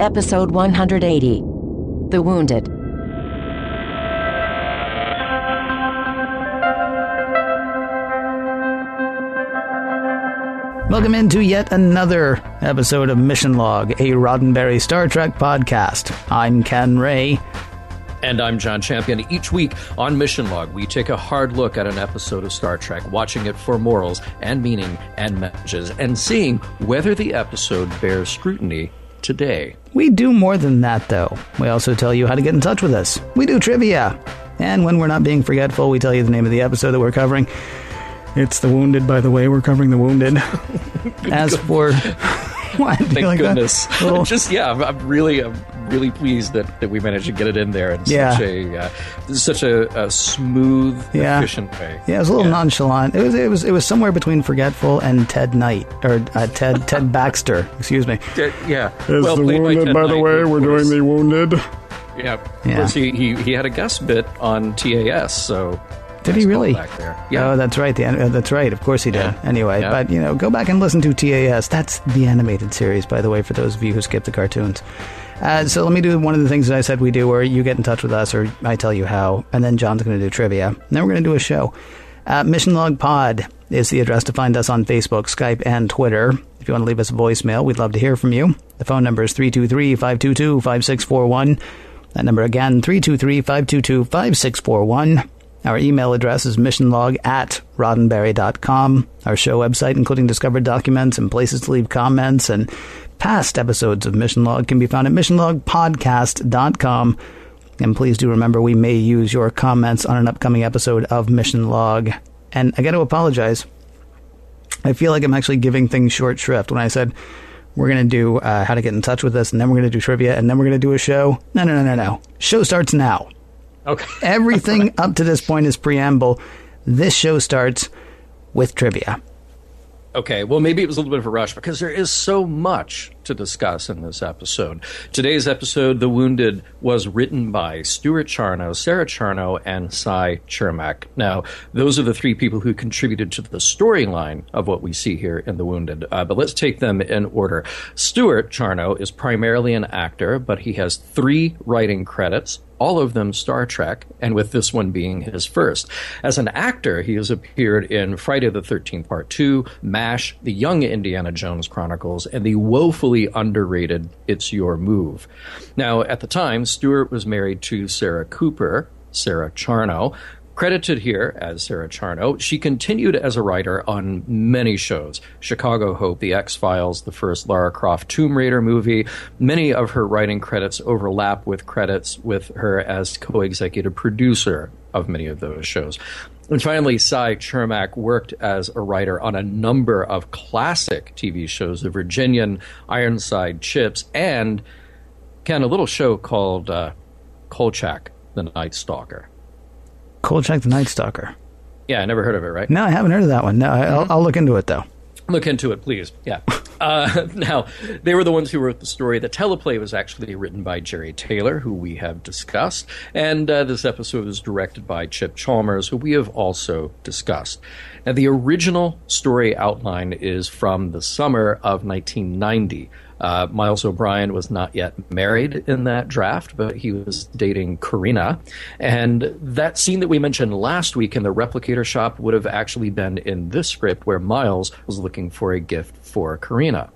Episode 180 The Wounded. Welcome into yet another episode of Mission Log, a Roddenberry Star Trek podcast. I'm Ken Ray. And I'm John Champion. Each week on Mission Log, we take a hard look at an episode of Star Trek, watching it for morals and meaning and messages, and seeing whether the episode bears scrutiny today. We do more than that, though. We also tell you how to get in touch with us. We do trivia. And when we're not being forgetful, we tell you the name of the episode that we're covering. It's The Wounded, by the way. We're covering The Wounded. As for. what? Thank like goodness. Little- Just yeah, I'm, I'm really, I'm really pleased that, that we managed to get it in there in Yeah. such a uh, such a, a smooth, Yeah. efficient way. Yeah, it was a little Yeah. nonchalant. It was it was it was somewhere between forgetful and Ted Knight or uh, Ted Ted Baxter. Excuse me. Yeah, Is As the wounded, Ted by the Knight, way, we're doing the wounded. Yeah, Yeah. Of course, he, he he had a guest bit on TAS, so Did nice he really? there. Yeah, Oh, that's right. The, uh, that's right. Of course he did. Yeah. Anyway, Yeah. but you know, go back and listen to TAS. That's the animated series, by the way, for those of you who skip the cartoons. Uh, so let me do one of the things that I said we do, where you get in touch with us, or I tell you how, and then John's going to do trivia, and then we're going to do a show. Uh, Mission Log Pod is the address to find us on Facebook, Skype, and Twitter. If you want to leave us a voicemail, we'd love to hear from you. The phone number is 323-522-5641. That number again, 323-522-5641. Our email address is missionlog at roddenberry.com. Our show website, including discovered documents and places to leave comments and past episodes of Mission Log, can be found at missionlogpodcast.com. And please do remember we may use your comments on an upcoming episode of Mission Log. And I got to apologize. I feel like I'm actually giving things short shrift when I said we're going to do uh, how to get in touch with us, and then we're going to do trivia, and then we're going to do a show. No, no, no, no, no. Show starts now. okay. Everything up to this point is preamble. This show starts with trivia. Okay, well, maybe it was a little bit of a rush because there is so much to discuss in this episode. Today's episode, The Wounded, was written by Stuart Charno, Sarah Charno, and Cy Chermak. Now, those are the three people who contributed to the storyline of what we see here in The Wounded. Uh, but let's take them in order. Stuart Charno is primarily an actor, but he has three writing credits all of them Star Trek, and with this one being his first. As an actor, he has appeared in Friday the 13th Part 2, MASH, The Young Indiana Jones Chronicles, and the woefully underrated It's Your Move. Now, at the time, Stuart was married to Sarah Cooper, Sarah Charno. Credited here as Sarah Charno, she continued as a writer on many shows Chicago Hope, The X Files, the first Lara Croft Tomb Raider movie. Many of her writing credits overlap with credits with her as co executive producer of many of those shows. And finally, Cy Chermak worked as a writer on a number of classic TV shows The Virginian, Ironside Chips, and Ken, a little show called uh, Kolchak, the Night Stalker. Kolchak the Night Stalker. Yeah, I never heard of it, right? No, I haven't heard of that one. No, I- I'll, I'll look into it though. Look into it, please. Yeah. Uh, now, they were the ones who wrote the story. The teleplay was actually written by Jerry Taylor, who we have discussed, and uh, this episode was directed by Chip Chalmers, who we have also discussed. Now, the original story outline is from the summer of 1990. Uh, Miles O'Brien was not yet married in that draft, but he was dating Karina. And that scene that we mentioned last week in the replicator shop would have actually been in this script where Miles was looking for a gift for Karina.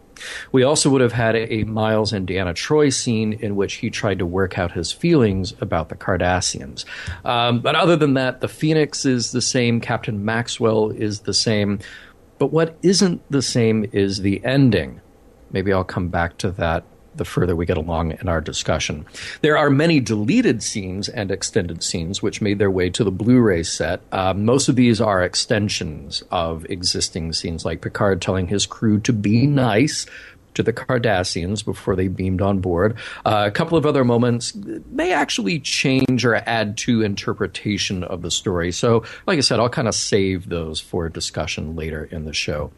We also would have had a, Miles and Deanna Troi scene in which he tried to work out his feelings about the Cardassians. Um, but other than that, the Phoenix is the same, Captain Maxwell is the same. But what isn't the same is the ending. Maybe I'll come back to that the further we get along in our discussion. There are many deleted scenes and extended scenes which made their way to the Blu ray set. Uh, most of these are extensions of existing scenes, like Picard telling his crew to be nice to the Cardassians before they beamed on board. Uh, a couple of other moments may actually change or add to interpretation of the story. So, like I said, I'll kind of save those for discussion later in the show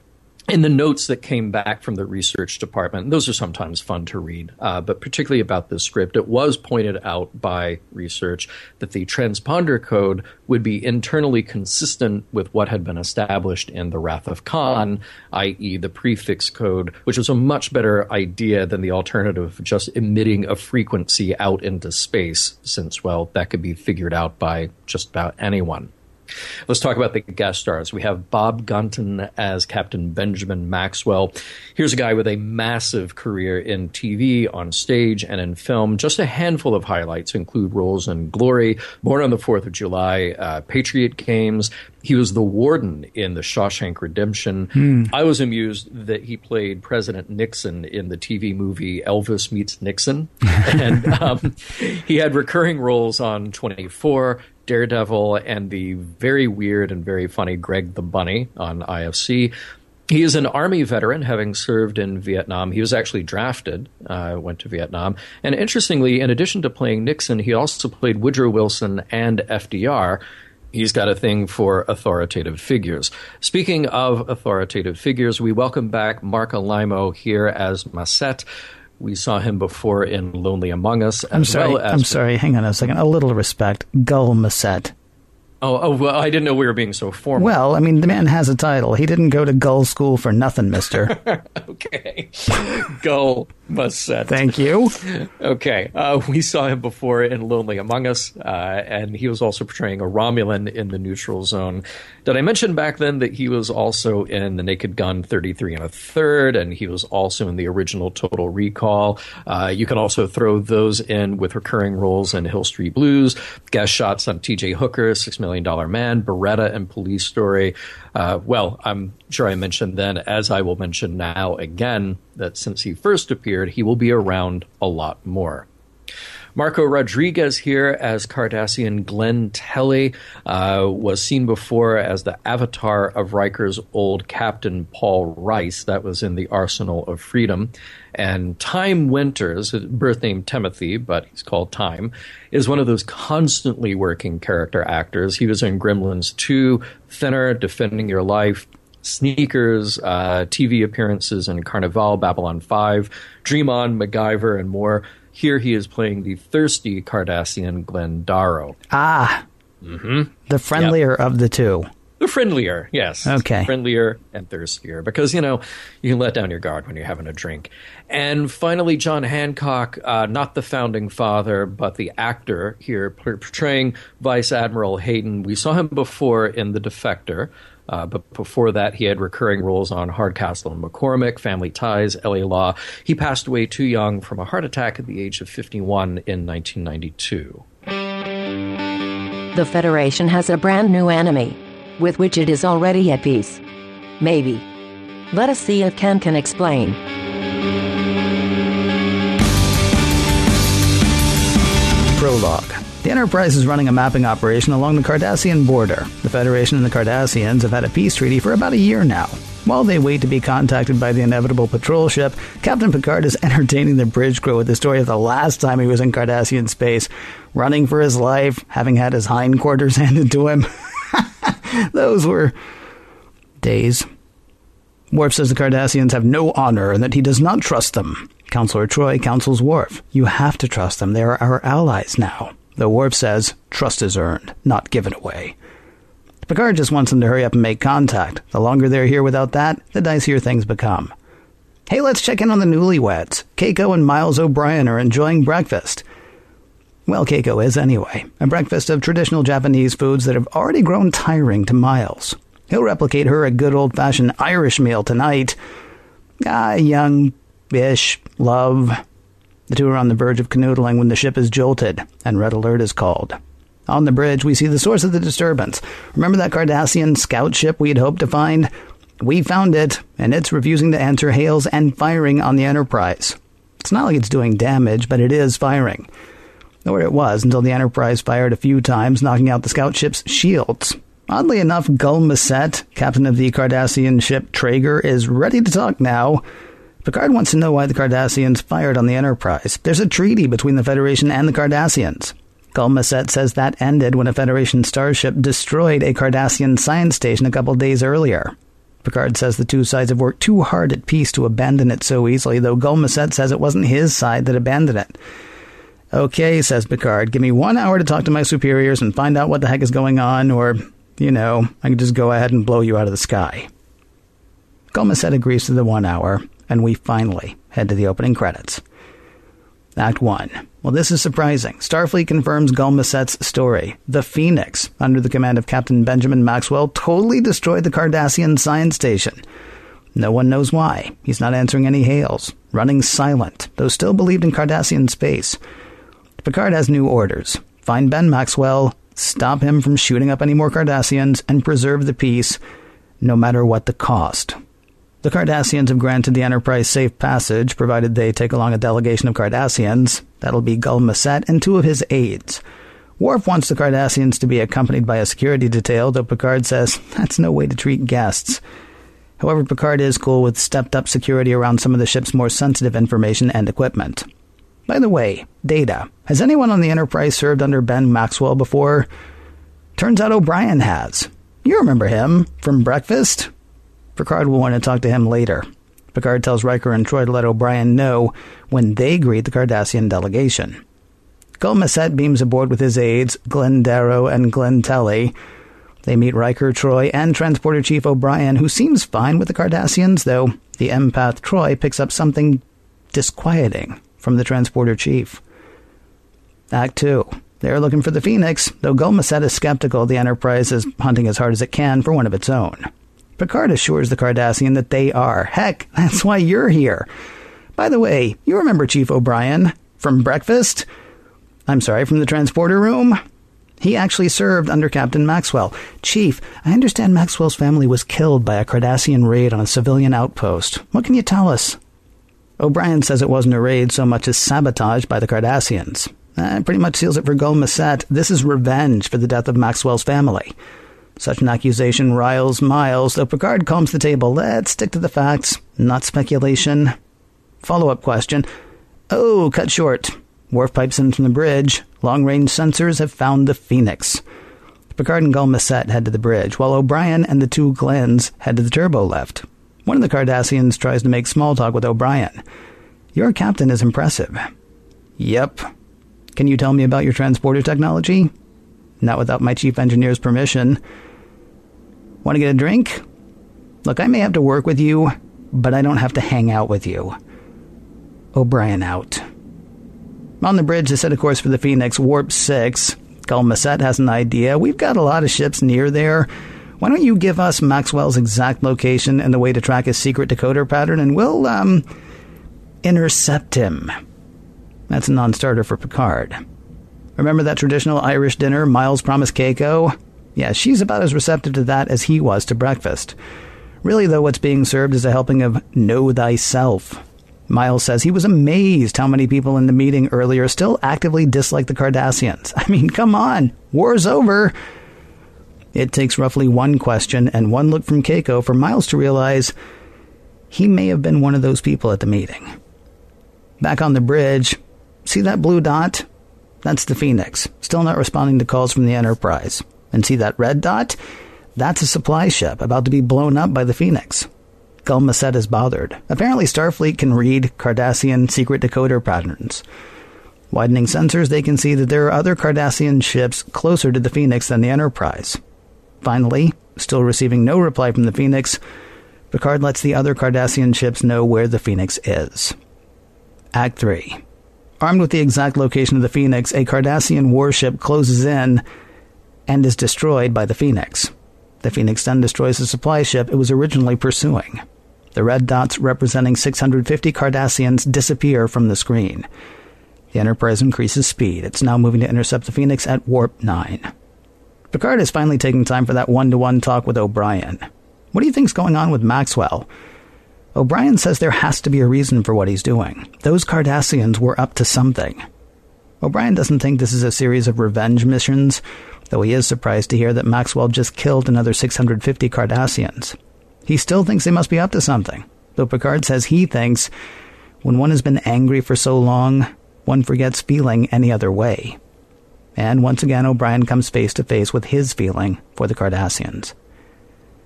in the notes that came back from the research department, those are sometimes fun to read, uh, but particularly about this script, it was pointed out by research that the transponder code would be internally consistent with what had been established in the Wrath of Khan, i.e., the prefix code, which was a much better idea than the alternative of just emitting a frequency out into space, since, well, that could be figured out by just about anyone. Let's talk about the guest stars. We have Bob Gunton as Captain Benjamin Maxwell. Here's a guy with a massive career in TV, on stage, and in film. Just a handful of highlights include roles in Glory, Born on the Fourth of July, uh, Patriot Games. He was the warden in the Shawshank Redemption. Hmm. I was amused that he played President Nixon in the TV movie Elvis Meets Nixon. and um, he had recurring roles on 24, Daredevil and the very weird and very funny Greg the Bunny on IFC. He is an Army veteran, having served in Vietnam. He was actually drafted, uh, went to Vietnam. And interestingly, in addition to playing Nixon, he also played Woodrow Wilson and FDR. He's got a thing for authoritative figures. Speaking of authoritative figures, we welcome back Marc Alaimo here as Macet. We saw him before in Lonely Among Us. I'm sorry. Well I'm sorry. Hang on a second. A little respect. Gul Macet. Oh, oh, well, I didn't know we were being so formal. Well, I mean, the man has a title. He didn't go to Gul School for nothing, mister. okay. Gul Macet. Thank you. Okay. Uh, we saw him before in Lonely Among Us, uh, and he was also portraying a Romulan in the neutral zone. Did I mention back then that he was also in The Naked Gun 33 and a third, and he was also in the original Total Recall? Uh, you can also throw those in with recurring roles in Hill Street Blues, guest shots on TJ Hooker, Six Million Million Dollar Man, Baretta, and Police Story. Uh, well, I'm sure I mentioned then, as I will mention now again, that since he first appeared, he will be around a lot more. Marco Rodriguez here as Cardassian Glenn Telly uh, was seen before as the avatar of Riker's old captain Paul Rice. That was in the Arsenal of Freedom. And Time Winters, his birth name Timothy, but he's called Time, is one of those constantly working character actors. He was in Gremlins 2, Thinner, Defending Your Life, Sneakers, uh, TV appearances in Carnival, Babylon 5, Dream On, MacGyver, and more. Here he is playing the thirsty Cardassian Glenn Daro. Ah. Mm-hmm. The friendlier yep. of the two. The friendlier, yes. Okay. Friendlier and thirstier because, you know, you can let down your guard when you're having a drink. And finally, John Hancock, uh, not the founding father, but the actor here portraying Vice Admiral Hayden. We saw him before in The Defector. Uh, but before that, he had recurring roles on Hardcastle and McCormick, Family Ties, LA Law. He passed away too young from a heart attack at the age of 51 in 1992. The Federation has a brand new enemy with which it is already at peace. Maybe. Let us see if Ken can explain. Prologue. The Enterprise is running a mapping operation along the Cardassian border. The Federation and the Cardassians have had a peace treaty for about a year now. While they wait to be contacted by the inevitable patrol ship, Captain Picard is entertaining the bridge crew with the story of the last time he was in Cardassian space, running for his life, having had his hindquarters handed to him. Those were days. Worf says the Cardassians have no honor and that he does not trust them. Counselor Troi counsels Worf, You have to trust them. They are our allies now. Though Worf says, Trust is earned, not given away. Picard just wants them to hurry up and make contact. The longer they're here without that, the dicier things become. Hey, let's check in on the newlyweds. Keiko and Miles O'Brien are enjoying breakfast. Well, Keiko is anyway. A breakfast of traditional Japanese foods that have already grown tiring to Miles. He'll replicate her a good old fashioned Irish meal tonight. Ah, young ish love. The two are on the verge of canoodling when the ship is jolted and red alert is called. On the bridge, we see the source of the disturbance. Remember that Cardassian scout ship we'd hoped to find? We found it, and it's refusing to answer hails and firing on the Enterprise. It's not like it's doing damage, but it is firing or it was until the Enterprise fired a few times, knocking out the scout ship's shields. Oddly enough, Gul Macet, captain of the Cardassian ship Trager, is ready to talk now. Picard wants to know why the Cardassians fired on the Enterprise. There's a treaty between the Federation and the Cardassians. Gul Macet says that ended when a Federation starship destroyed a Cardassian science station a couple days earlier. Picard says the two sides have worked too hard at peace to abandon it so easily, though Gul Macet says it wasn't his side that abandoned it. Okay, says Picard, give me one hour to talk to my superiors and find out what the heck is going on, or, you know, I can just go ahead and blow you out of the sky. Gul Macet agrees to the one hour, and we finally head to the opening credits. Act 1. Well, this is surprising. Starfleet confirms Gul Macet's story. The Phoenix, under the command of Captain Benjamin Maxwell, totally destroyed the Cardassian science station. No one knows why. He's not answering any hails, running silent, though still believed in Cardassian space. Picard has new orders. Find Ben Maxwell, stop him from shooting up any more Cardassians, and preserve the peace, no matter what the cost. The Cardassians have granted the Enterprise safe passage, provided they take along a delegation of Cardassians. That'll be Gul Macet and two of his aides. Worf wants the Cardassians to be accompanied by a security detail, though Picard says that's no way to treat guests. However, Picard is cool with stepped up security around some of the ship's more sensitive information and equipment. By the way, data. Has anyone on the Enterprise served under Ben Maxwell before? Turns out O'Brien has. You remember him from Breakfast? Picard will want to talk to him later. Picard tells Riker and Troi to let O'Brien know when they greet the Cardassian delegation. Gul Macet beams aboard with his aides, Glenn Daro and Glenn Telly. They meet Riker, Troi, and Transporter Chief O'Brien, who seems fine with the Cardassians, though the empath Troi picks up something disquieting from the Transporter Chief. Act 2. They're looking for the Phoenix, though Gul Macet is skeptical the Enterprise is hunting as hard as it can for one of its own. Picard assures the Cardassian that they are. Heck, that's why you're here. By the way, you remember Chief O'Brien from breakfast? I'm sorry, from the transporter room? He actually served under Captain Maxwell. Chief, I understand Maxwell's family was killed by a Cardassian raid on a civilian outpost. What can you tell us? O'Brien says it wasn't a raid so much as sabotage by the Cardassians. That pretty much seals it for Gul Macet. This is revenge for the death of Maxwell's family. Such an accusation riles Miles, though Picard calms the table. Let's stick to the facts, not speculation. Follow up question. Oh, cut short. Worf pipes in from the bridge. Long range sensors have found the Phoenix. Picard and Gul Macet head to the bridge, while O'Brien and the two Glens head to the turbo lift. One of the Cardassians tries to make small talk with O'Brien. Your captain is impressive. Yep. Can you tell me about your transporter technology? Not without my chief engineer's permission. Want to get a drink? Look, I may have to work with you, but I don't have to hang out with you. O'Brien out. On the bridge, they set a course for the Phoenix Warp 6. Gul has an idea. We've got a lot of ships near there. Why don't you give us Maxwell's exact location and the way to track his secret decoder pattern, and we'll, um, intercept him. That's a non starter for Picard. Remember that traditional Irish dinner Miles promised Keiko? Yeah, she's about as receptive to that as he was to breakfast. Really, though, what's being served is a helping of Know Thyself. Miles says he was amazed how many people in the meeting earlier still actively dislike the Cardassians. I mean, come on, war's over. It takes roughly one question and one look from Keiko for Miles to realize he may have been one of those people at the meeting. Back on the bridge, see that blue dot? That's the Phoenix, still not responding to calls from the Enterprise. And see that red dot? That's a supply ship about to be blown up by the Phoenix. Gul Macet is bothered. Apparently, Starfleet can read Cardassian secret decoder patterns. Widening sensors, they can see that there are other Cardassian ships closer to the Phoenix than the Enterprise. Finally, still receiving no reply from the Phoenix, Picard lets the other Cardassian ships know where the Phoenix is. Act 3. Armed with the exact location of the Phoenix, a Cardassian warship closes in and is destroyed by the Phoenix. The Phoenix then destroys the supply ship it was originally pursuing. The red dots representing 650 Cardassians disappear from the screen. The Enterprise increases speed. It's now moving to intercept the Phoenix at warp 9. Picard is finally taking time for that one to one talk with O'Brien. What do you think's going on with Maxwell? O'Brien says there has to be a reason for what he's doing. Those Cardassians were up to something. O'Brien doesn't think this is a series of revenge missions, though he is surprised to hear that Maxwell just killed another 650 Cardassians. He still thinks they must be up to something, though Picard says he thinks when one has been angry for so long, one forgets feeling any other way. And once again, O'Brien comes face to face with his feeling for the Cardassians.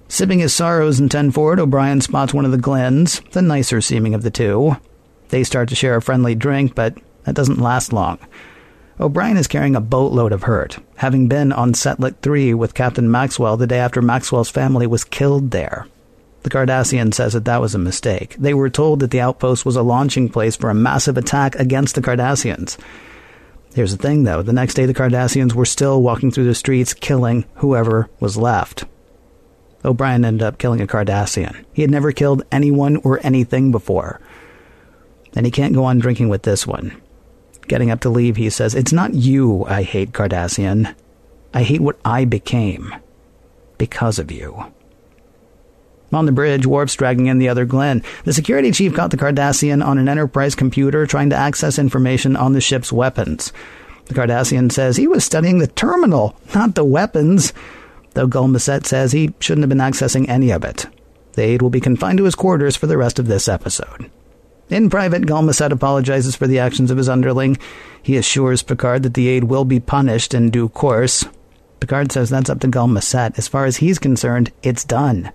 Sipping his sorrows in ten forward, O'Brien spots one of the Glens, the nicer seeming of the two. They start to share a friendly drink, but that doesn't last long. O'Brien is carrying a boatload of hurt, having been on Setlik 3 with Captain Maxwell the day after Maxwell's family was killed there. The Cardassian says that that was a mistake. They were told that the outpost was a launching place for a massive attack against the Cardassians. Here's the thing, though. The next day, the Cardassians were still walking through the streets, killing whoever was left. O'Brien ended up killing a Cardassian. He had never killed anyone or anything before. And he can't go on drinking with this one. Getting up to leave, he says, It's not you I hate, Cardassian. I hate what I became. Because of you. On the bridge, Worf's dragging in the other Glen. The security chief caught the Cardassian on an Enterprise computer trying to access information on the ship's weapons. The Cardassian says he was studying the terminal, not the weapons, though Gul Macet says he shouldn't have been accessing any of it. The aide will be confined to his quarters for the rest of this episode. In private, Gul apologizes for the actions of his underling. He assures Picard that the aide will be punished in due course. Picard says that's up to Gul As far as he's concerned, it's done.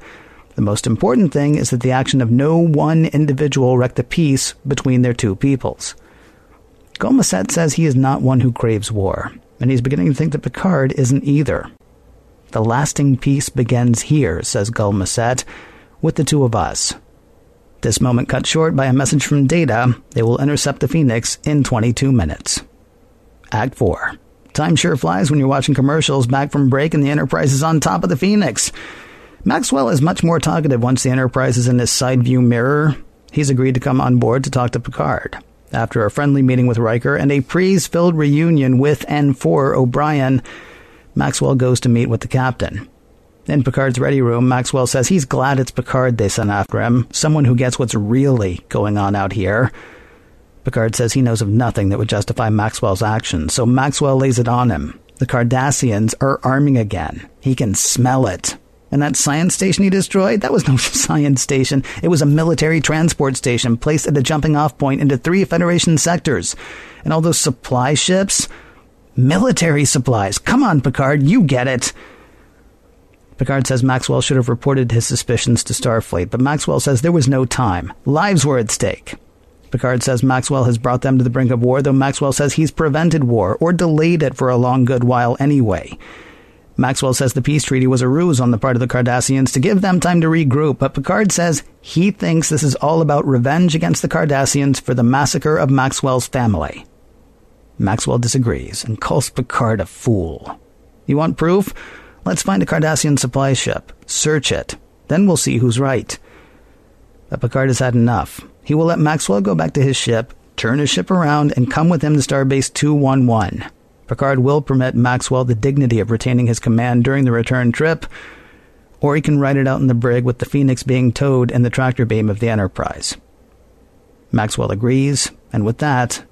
The most important thing is that the action of no one individual wrecked the peace between their two peoples. Gul says he is not one who craves war, and he's beginning to think that Picard isn't either. The lasting peace begins here, says Gul with the two of us. This moment cut short by a message from Data. They will intercept the Phoenix in 22 minutes. Act 4. Time sure flies when you're watching commercials back from break and the Enterprise is on top of the Phoenix. Maxwell is much more talkative once the Enterprise is in his side view mirror. He's agreed to come on board to talk to Picard. After a friendly meeting with Riker and a praise filled reunion with and for O'Brien, Maxwell goes to meet with the captain. In Picard's ready room, Maxwell says he's glad it's Picard they sent after him, someone who gets what's really going on out here. Picard says he knows of nothing that would justify Maxwell's actions, so Maxwell lays it on him. The Cardassians are arming again. He can smell it. And that science station he destroyed, that was no science station. It was a military transport station placed at a jumping off point into three Federation sectors. And all those supply ships? Military supplies. Come on, Picard, you get it. Picard says Maxwell should have reported his suspicions to Starfleet, but Maxwell says there was no time. Lives were at stake. Picard says Maxwell has brought them to the brink of war, though Maxwell says he's prevented war, or delayed it for a long good while anyway. Maxwell says the peace treaty was a ruse on the part of the Cardassians to give them time to regroup, but Picard says he thinks this is all about revenge against the Cardassians for the massacre of Maxwell's family. Maxwell disagrees and calls Picard a fool. You want proof? Let's find a Cardassian supply ship, search it, then we'll see who's right. But Picard has had enough. He will let Maxwell go back to his ship, turn his ship around, and come with him to Starbase 211. Picard will permit Maxwell the dignity of retaining his command during the return trip, or he can ride it out in the brig with the Phoenix being towed in the tractor beam of the Enterprise. Maxwell agrees, and with that,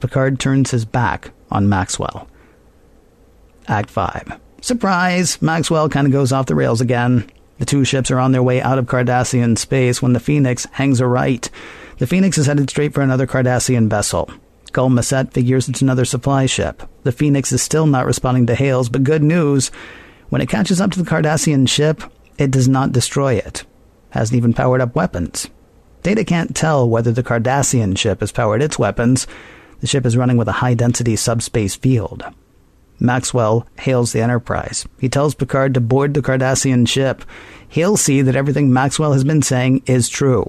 Picard turns his back on Maxwell. Act 5. Surprise! Maxwell kind of goes off the rails again. The two ships are on their way out of Cardassian space when the Phoenix hangs a right. The Phoenix is headed straight for another Cardassian vessel. Gul Macet figures it's another supply ship. The Phoenix is still not responding to hails, but good news. When it catches up to the Cardassian ship, it does not destroy it. Hasn't even powered up weapons. Data can't tell whether the Cardassian ship has powered its weapons. The ship is running with a high density subspace field. Maxwell hails the Enterprise. He tells Picard to board the Cardassian ship. He'll see that everything Maxwell has been saying is true.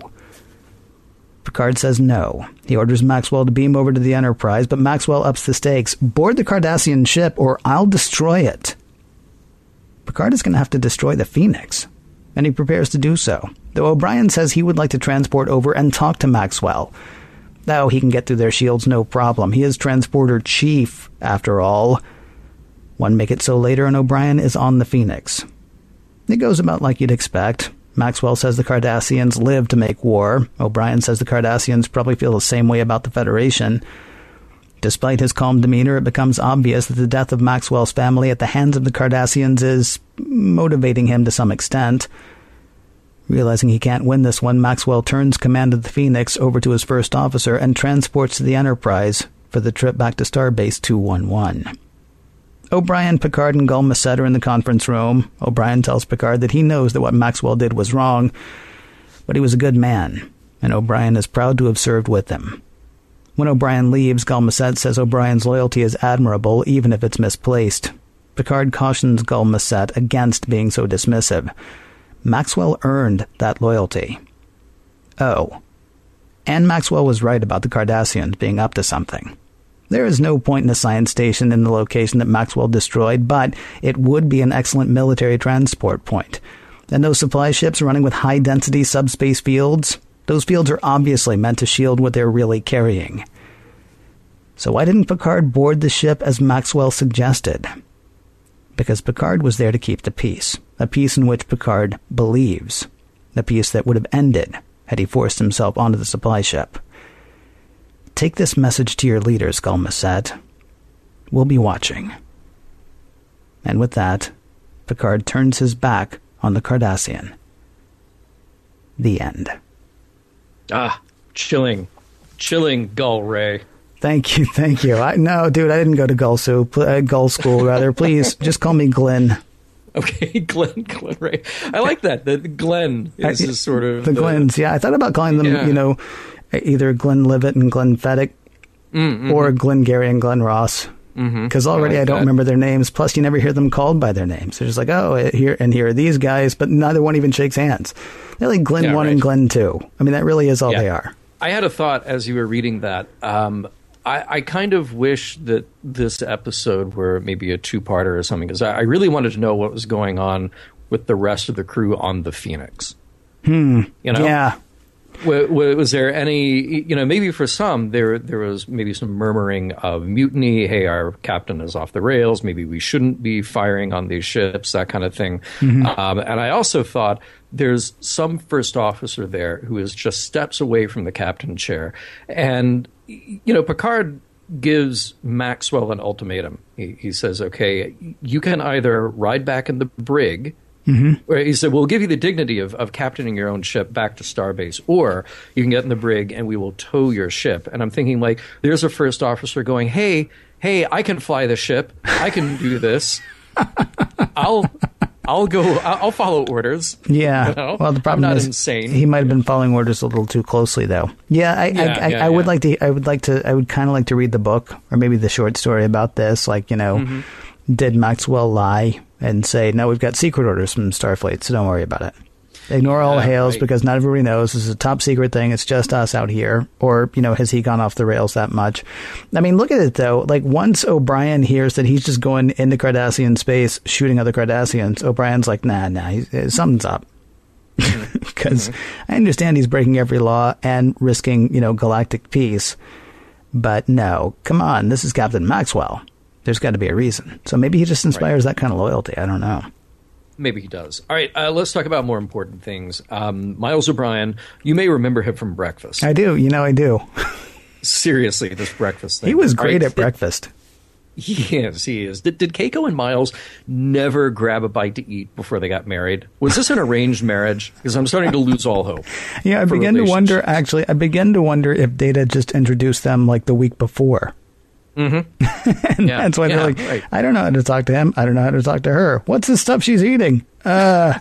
Picard says no. He orders Maxwell to beam over to the Enterprise, but Maxwell ups the stakes. Board the Cardassian ship or I'll destroy it. Picard is going to have to destroy the Phoenix, and he prepares to do so, though O'Brien says he would like to transport over and talk to Maxwell. Though he can get through their shields no problem. He is transporter chief, after all. One make it so later, and O'Brien is on the Phoenix. It goes about like you'd expect. Maxwell says the Cardassians live to make war. O'Brien says the Cardassians probably feel the same way about the Federation. Despite his calm demeanor, it becomes obvious that the death of Maxwell's family at the hands of the Cardassians is motivating him to some extent. Realizing he can't win this one, Maxwell turns command of the Phoenix over to his first officer and transports the Enterprise for the trip back to Starbase 211. O'Brien, Picard, and Gul Macet are in the conference room. O'Brien tells Picard that he knows that what Maxwell did was wrong, but he was a good man, and O'Brien is proud to have served with him. When O'Brien leaves, Gul Macet says O'Brien's loyalty is admirable, even if it's misplaced. Picard cautions Gul Macet against being so dismissive. Maxwell earned that loyalty. Oh. And Maxwell was right about the Cardassians being up to something. There is no point in a science station in the location that Maxwell destroyed, but it would be an excellent military transport point. And those supply ships running with high density subspace fields, those fields are obviously meant to shield what they're really carrying. So why didn't Picard board the ship as Maxwell suggested? Because Picard was there to keep the peace a peace in which Picard believes, a peace that would have ended had he forced himself onto the supply ship. Take this message to your leaders, Gul Macet. We'll be watching. And with that, Picard turns his back on the Cardassian. The end. Ah, chilling. Chilling, Gul Ray. Thank you, thank you. I no, dude, I didn't go to Gul, so, uh, Gul School, rather. Please, just call me Glenn. Okay, Glenn, Glenn Ray. I like that. The, Glenn is I, sort of the, the, Glens. Yeah, I thought about calling them, yeah. you know, either Glenlivet and Glenfiddich, mm-hmm. or Glenn Gary and Glenn Ross. Because mm-hmm. already I, like I don't that. remember their names. Plus, you never hear them called by their names. They're just like, oh, here and here are these guys, but neither one even shakes hands. They're like Glenn yeah, one right. and Glenn two. I mean, that really is all yeah. they are. I had a thought as you were reading that. Um, I, I, kind of wish that this episode were maybe a two-parter or something because I, I, really wanted to know what was going on with the rest of the crew on the Phoenix. Hmm. You know? Yeah. Was, was there any, you know, maybe for some there there was maybe some murmuring of mutiny. Hey, our captain is off the rails. Maybe we shouldn't be firing on these ships. That kind of thing. Mm-hmm. Um, and I also thought there's some first officer there who is just steps away from the captain chair, and you know, Picard gives Maxwell an ultimatum. He, he says, "Okay, you can either ride back in the brig." Mm-hmm. He said, "We'll give you the dignity of, of captaining your own ship back to Starbase, or you can get in the brig and we will tow your ship." And I'm thinking, like, there's a first officer going, "Hey, hey, I can fly the ship. I can do this. I'll I'll go. I'll follow orders. Yeah. You know? Well, the problem I'm not is insane. He might have been following orders a little too closely, though. Yeah, I, yeah, I, I, yeah, I would yeah. like to. I would like to. I would kind of like to read the book or maybe the short story about this. Like, you know, mm-hmm. did Maxwell lie and say, "No, we've got secret orders from Starfleet, so don't worry about it." Ignore all uh, hails right. because not everybody knows this is a top secret thing. It's just us out here. Or, you know, has he gone off the rails that much? I mean, look at it though. Like once O'Brien hears that he's just going into Cardassian space shooting other Cardassians, O'Brien's like, nah, nah, something's up. Because mm-hmm. I understand he's breaking every law and risking, you know, galactic peace. But no, come on, this is Captain Maxwell. There's got to be a reason. So maybe he just inspires right. that kind of loyalty. I don't know. Maybe he does. All right, uh, let's talk about more important things. Um, Miles O'Brien, you may remember him from Breakfast. I do. You know, I do. Seriously, this breakfast thing. He was great right, at breakfast. He is. He is. Did, did Keiko and Miles never grab a bite to eat before they got married? Was this an arranged marriage? Because I'm starting to lose all hope. Yeah, I begin to wonder. Actually, I begin to wonder if Data just introduced them like the week before. Mm-hmm. and yeah. that's why yeah, they're like, right. I don't know how to talk to him. I don't know how to talk to her. What's the stuff she's eating? Uh,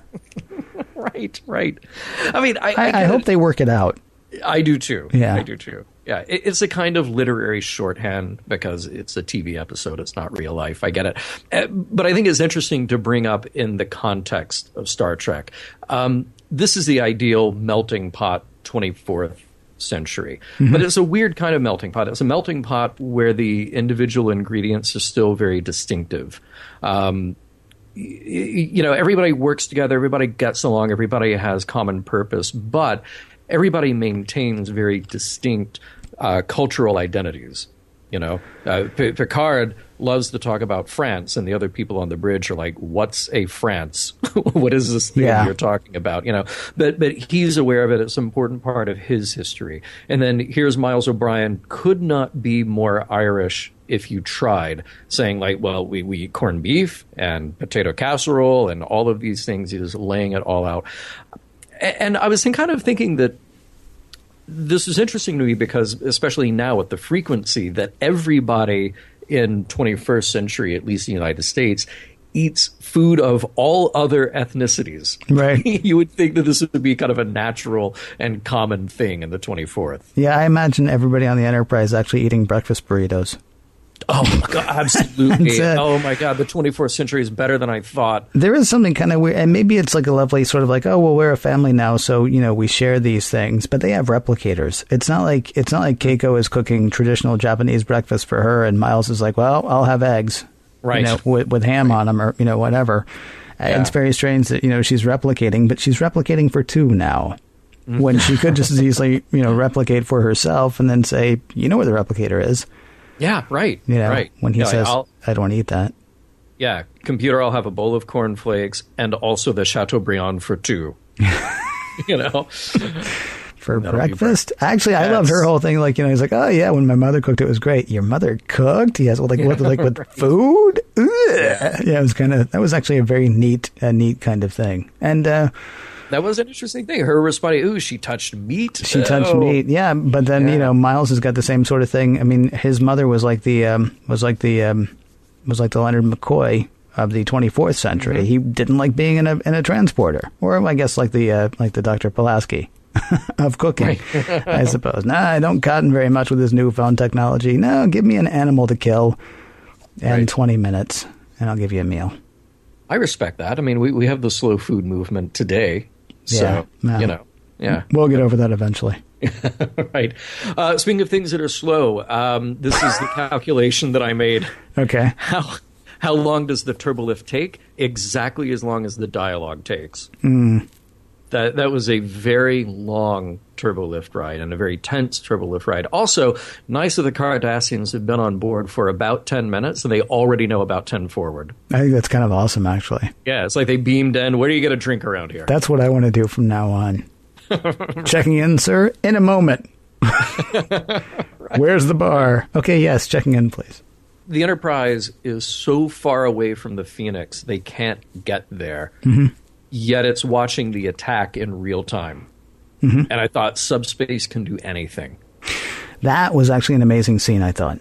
right, right. I mean, I, I, I, I hope they work it out. I do too. Yeah, I do too. Yeah, it, it's a kind of literary shorthand because it's a TV episode. It's not real life. I get it, uh, but I think it's interesting to bring up in the context of Star Trek. Um, this is the ideal melting pot 24th century. Mm-hmm. But it's a weird kind of melting pot. It's a melting pot where the individual ingredients are still very distinctive. Um, you know, everybody works together, everybody gets along, everybody has common purpose, but everybody maintains very distinct uh, cultural identities. You know, uh, Picard loves to talk about France, and the other people on the bridge are like, "What's a France? what is this thing yeah. you're talking about?" You know, but but he's aware of it. It's an important part of his history. And then here's Miles O'Brien, could not be more Irish if you tried, saying like, "Well, we we eat corned beef and potato casserole and all of these things." He's laying it all out And I was kind of thinking that this is interesting to me because, especially now with the frequency that everybody in 21st century, at least in the United States, eats food of all other ethnicities. Right. you would think that this would be kind of a natural and common thing in the 24th. Yeah, I imagine everybody on the Enterprise actually eating breakfast burritos. Oh my god, absolutely! That's oh my god, the 24th century is better than I thought. There is something kind of weird, and maybe it's like a lovely sort of like, oh well, we're a family now, so you know we share these things. But they have replicators. It's not like it's not like Keiko is cooking traditional Japanese breakfast for her, and Miles is like, well, I'll have eggs, Right. You know, with, with ham on them, or you know, whatever. Yeah. It's very strange that you know she's replicating, but she's replicating for two now. Mm-hmm. When she could just as easily, you know, replicate for herself and then say, you know where the replicator is. Yeah, right. You know, right. when he Yeah, like, says, I'll- I don't want to eat that. Yeah, computer, I'll have a bowl of cornflakes and also the Chateaubriand for two. you know? for That'll breakfast. Actually, I love Yes. her whole thing. Like, you know, he's like, oh yeah, when my mother cooked, it was great. Your mother cooked? Yes. Well, like, with, like with food? Ugh. Yeah. it was kind of, that was actually a very neat, a neat kind of thing. And, uh, That was an interesting thing. Her responding, ooh, she touched meat. she touched Oh. meat. Yeah. But then, you know, Miles has got the same sort of thing. I mean, his mother was like the, um, was like the, um, was like the Leonard McCoy of the 24th century. Mm-hmm. He didn't like being in a, in a transporter or I guess like the, uh, like the Dr. Pulaski. of cooking, I suppose. Nah, I don't cotton very much with this newfound technology. No, give me an animal to kill in Right. 20 minutes, and I'll give you a meal. I respect that. I mean, we, we have the slow food movement today. So, Yeah, yeah. you know, yeah. We'll get over that eventually. right. Uh, speaking of things that are slow, um, this is the calculation that I made. Okay. How how long does the turbolift take? Exactly as long as the dialogue takes. Mm. That that was a very long turbolift ride and a very tense turbolift ride. Also, nice that the Cardassians have been on board for about ten minutes and they already know about ten forward. I think that's kind of awesome, actually. Yeah, it's like they beamed in. Where do you get a drink around here? That's what I want to do from now on. checking in, sir, in a moment. Where's the bar? Okay, yes, checking in, please. the Enterprise is so far away from the Phoenix, they can't get there. Mm-hmm. Yet it's watching the attack in real time. And I thought subspace can do anything. That was actually an amazing scene, I thought.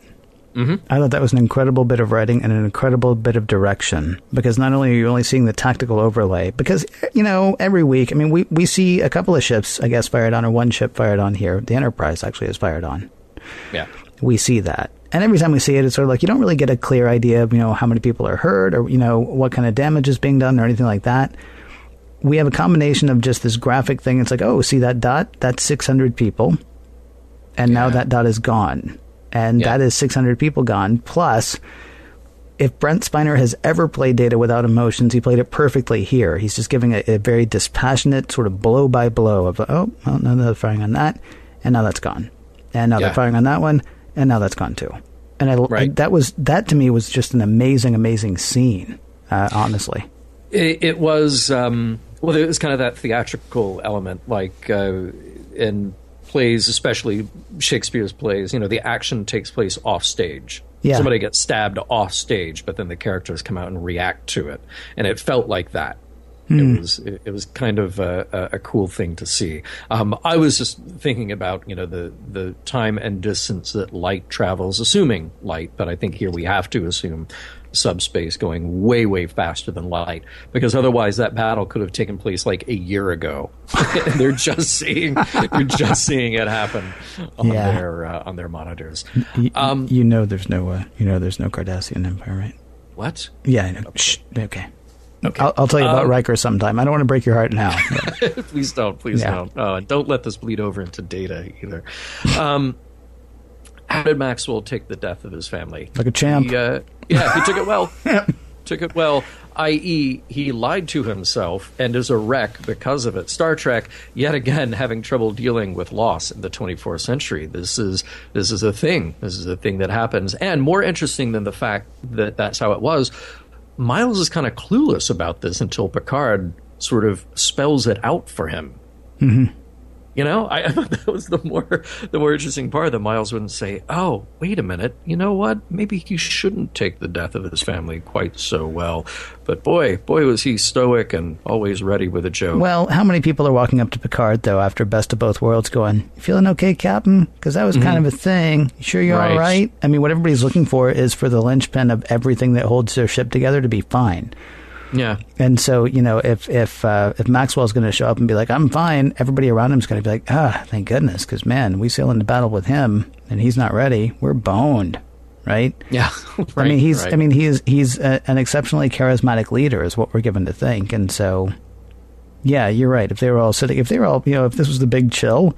Mm-hmm. I thought that was an incredible bit of writing and an incredible bit of direction because not only are you only seeing the tactical overlay, because, you know, every week, I mean, we, we see a couple of ships, I guess, fired on, or one ship fired on here. The Enterprise actually is fired on. Yeah. We see that. And every time we see it, it's sort of like you don't really get a clear idea of, you know, how many people are hurt or, you know, what kind of damage is being done or anything like that. We have a combination of just this graphic thing. It's like, oh, see that dot? That's 600 people. And now that dot is gone. And Yeah. that is 600 people gone. Plus, if Brent Spiner has ever played data without emotions, he played it perfectly here. He's just giving a, a very dispassionate sort of blow by blow of, oh, well, now they're firing on that, and now that's gone. And now Yeah. they're firing on that one, and now that's gone too. And I, Right. that was that to me was just an amazing, amazing scene. Uh, honestly, It, it was, um, well, it was kind of that theatrical element, like uh, in plays, especially Shakespeare's plays, you know, the action takes place off stage. Yeah. Somebody gets stabbed off stage, but then the characters come out and react to it. And it felt like that. It was it, it was kind of a, a, a cool thing to see. Um, I was just thinking about you know the the time and distance that light travels, assuming light, but I think here we have to assume subspace going way way faster than light because otherwise that battle could have taken place like a year ago. they're just seeing you're just seeing it happen on Yeah. their uh, on their monitors. Y- Um, you know, there's no, uh, you know, there's no Cardassian Empire, right? what? Yeah, I know. Shh, okay. Okay. I'll, I'll tell you about Um, Riker sometime. I don't want to break your heart now. please don't. Please Yeah. don't. Uh, don't let this bleed over into data either. Um, how did Maxwell take the death of his family? Like a champ. He, uh, yeah, he took it well. took it well. I.e., he lied to himself and is a wreck because of it. Star Trek, yet again, having trouble dealing with loss in the 24th century. This is this is a thing. This is a thing that happens. And more interesting than the fact that that's how it was, Miles is kind of clueless about this until Picard sort of spells it out for him. You know, I, I thought that was the more the more interesting part that Miles wouldn't say, "Oh, wait a minute, you know what? Maybe he shouldn't take the death of his family quite so well." But boy, boy, was he stoic and always ready with a joke. Well, how many people are walking up to Picard though after Best of Both Worlds, going, "Feeling okay, Captain?" Because that was kind of a thing. You sure you're Mm-hmm. Right. all right? I mean, what everybody's looking for is for the linchpin of everything that holds their ship together to be fine. Yeah, And so, you know, if if uh, if Maxwell's going to show up and be like, "I'm fine," everybody around him's going to be like, "Ah, thank goodness," because man, we sail into battle with him and he's not ready. We're boned, right? yeah. I mean, he's right. I mean, he's he's a, an exceptionally charismatic leader, is what we're given to think. And so, yeah, you're right. If they were all sitting, if they were all, you know, if this was the big chill.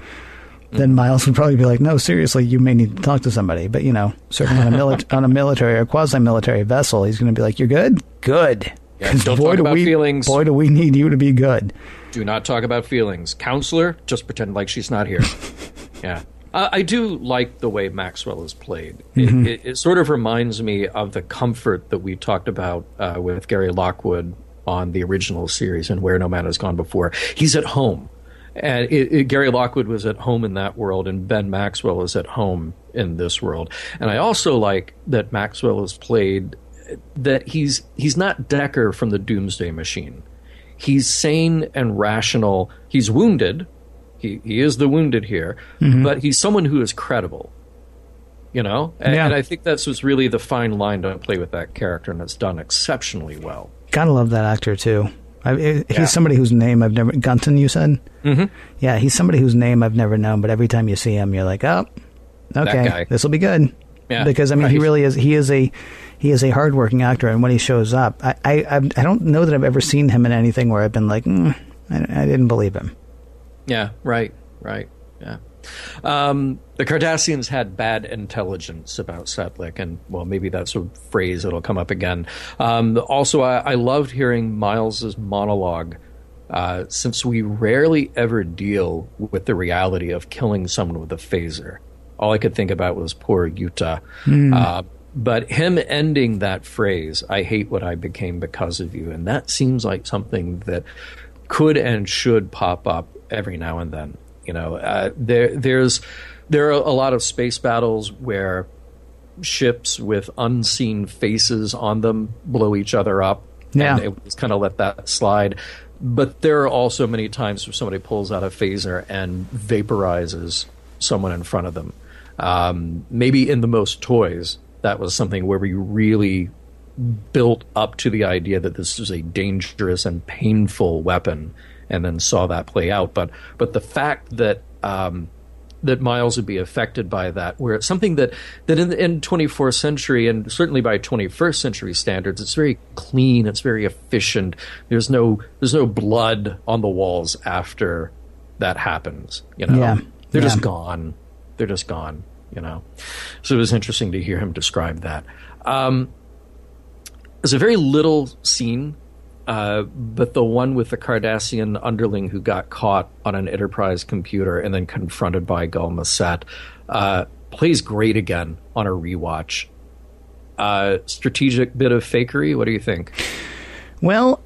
Then Miles would probably be like, "No, seriously, you may need to talk to somebody." But you know, certainly on a mili- on a military or quasi-military vessel, he's going to be like, "You're good, good." Yeah, don't boy, talk about we, feelings. Boy, do we need you to be good. Do not talk about feelings. Counselor, just pretend like she's not here. yeah. Uh, I do like the way Maxwell is played. It, it, it sort of reminds me of the comfort that we talked about uh, with Gary Lockwood on the original series and Where No Man Has Gone Before. He's at home. And it, it, Gary Lockwood was at home in that world, and Ben Maxwell is at home in this world. And I also like that Maxwell is played that he's he's not Decker from the Doomsday Machine he's sane and rational. He's wounded. He he is the wounded here, but he's someone who is credible. You know, and, Yeah. and I think that's was really the fine line to play with that character, and it's done exceptionally well. Gotta love that actor too. I, I- he's Yeah. somebody whose name I've never. Gunton, you said. Mm-hmm. Yeah, he's somebody whose name I've never known, but every time you see him, you're like, oh, okay, this will be good. Yeah, because I mean, he really is. He is a he is a hardworking actor, and when he shows up, I I I don't know that I've ever seen him in anything where I've been like, mm, I, I didn't believe him. Yeah, right, right. Yeah. Um, the Cardassians had bad intelligence about Setlik, and well, maybe that's a phrase that'll come up again. Um, also, I, I loved hearing Miles's monologue. Uh, since we rarely ever deal with the reality of killing someone with a phaser, all I could think about was poor Utah. Uh, but him ending that phrase, "I hate what I became because of you," and that seems like something that could and should pop up every now and then. You know, uh, there there's there are a lot of space battles where ships with unseen faces on them blow each other up. Yeah. and they just kind of let that slide. But there are also many times where somebody pulls out a phaser and vaporizes someone in front of them. Um, maybe in the most toys, that was something where we really built up to the idea that this is a dangerous and painful weapon, and then saw that play out. But but the fact that um, that Miles would be affected by that, where it's something that that in in 24th century and certainly by 21st century standards, it's very clean, it's very efficient. There's no there's no blood on the walls after that happens. You know, Yeah. they're Yeah. just gone. They're just gone. You know, so it was interesting to hear him describe that. Um, there's a very little scene, uh, but the one with the Cardassian underling who got caught on an Enterprise computer and then confronted by Gul Macet uh, plays great again on a rewatch. Uh, strategic bit of fakery. What do you think? Well,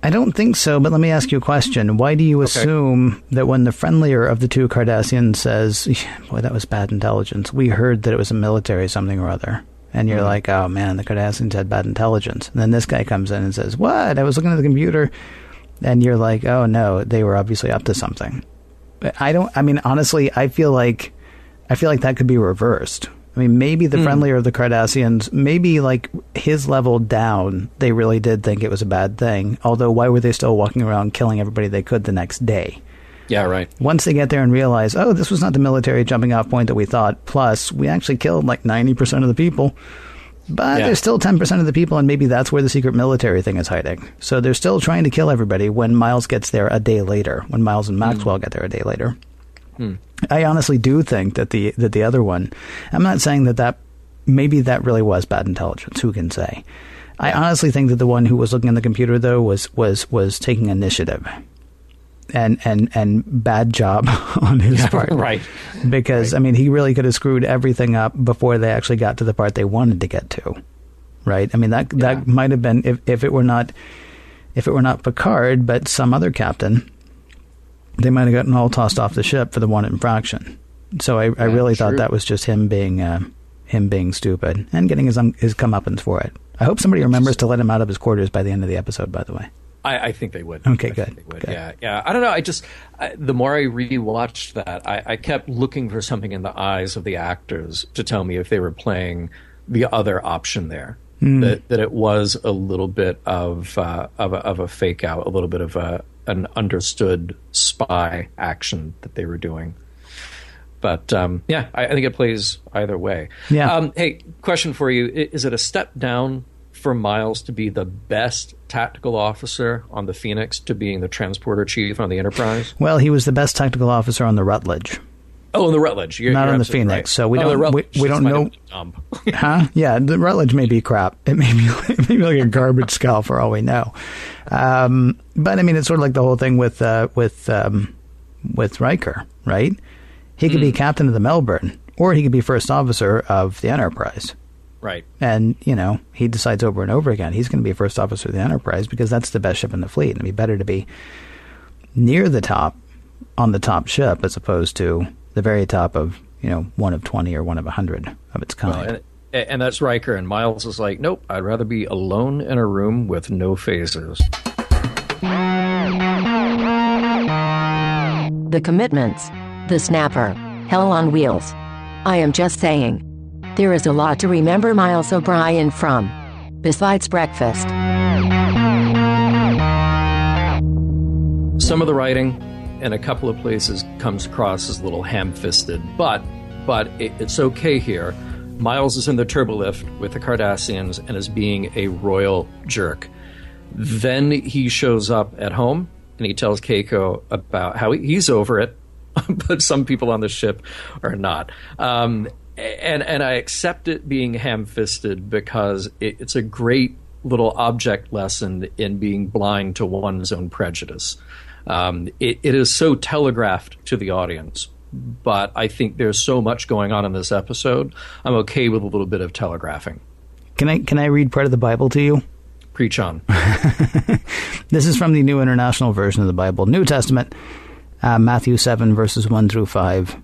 I don't think so, but let me ask you a question. Why do you assume that when the friendlier of the two Cardassians says, boy, that was bad intelligence, we heard that it was a military something or other? And you're mm-hmm. like, oh man, the Cardassians had bad intelligence. And then this guy comes in and says, what? I was looking at the computer. And you're like, oh no, they were obviously up to something. But I don't, I mean, honestly, I feel like, I feel like that could be reversed. I mean, maybe the hmm. friendlier of the Cardassians, maybe like his level down, they really did think it was a bad thing. Although, why were they still walking around killing everybody they could the next day? Yeah, right. Once they get there and realize, oh, this was not the military jumping off point that we thought, plus, we actually killed like 90% of the people. But Yeah. there's still 10% of the people, and maybe that's where the secret military thing is hiding. So they're still trying to kill everybody when Miles gets there a day later, when Miles and hmm. Maxwell get there a day later. Hmm. I honestly do think that the that the other one. I'm not saying that that maybe that really was bad intelligence. Who can say? I honestly think that the one who was looking at the computer though was was was taking initiative, and and and bad job on his part. right. Because I mean, he really could have screwed everything up before they actually got to the part they wanted to get to. Right. I mean that Yeah. that might have been if if it were not if it were not Picard but some other captain they might have gotten all tossed off the ship for the one infraction. So I, I really thought that was just him being uh, him being stupid and getting his um, his comeuppance for it. I hope somebody remembers to let him out of his quarters by the end of the episode. By the way, I, I think they would. Okay, good, They would. good. Yeah, yeah. I don't know. I just I, the more I rewatched that, I, I kept looking for something in the eyes of the actors to tell me if they were playing the other option there. Hmm. That that it was a little bit of uh, of, a, of a fake out, a little bit of a an understood spy action that they were doing. But um, yeah, I, I think it plays either way. Yeah. Um, hey, question for you: Is it a step down for Miles to be the best tactical officer on the Phoenix to being the transporter chief on the Enterprise? well, he was the best ttechnical officer on the Rutledge. Oh, on the Rutledge. You're, Not you're on the Phoenix, right. so we Oh, don't- we- we don't know- Huh? Yeah, the Rutledge may be crap. It may be, it may be like a garbage skull for all we know. Um, but I mean, it's sort of like the whole thing with uh, with um, with Riker, right? He could be captain of the Melbourne, or he could be first officer of the Enterprise. right. And you know, he decides over and over again he's going to be first officer of the Enterprise because that's the best ship in the fleet, and it'd be better to be near the top on the top ship as opposed to the very top of you know one of twenty or one of a hundred of its kind. Well, and, and that's Riker. And Miles is like, nope, I'd rather be alone in a room with no phasers. The commitments. The snapper. Hell on wheels. I am just saying. There is a lot to remember Miles O'Brien from. Besides breakfast. Some of the writing in a couple of places comes across as a little ham-fisted, but but it, it's okay here. Miles is in the turbolift with the Cardassians and is being a royal jerk. Then he shows up at home and he tells Keiko about how he, he's over it, but some people on the ship are not. Um, and and I accept it being ham-fisted because it, it's a great little object lesson in being blind to one's own prejudice. Um, it, it is so telegraphed to the audience, but I think there's so much going on in this episode. I'm okay with a little bit of telegraphing. Can I can I read part of the Bible to you? Preach on. This is from the New International Version of the Bible, New Testament, uh, Matthew 7, verses 1 through 5.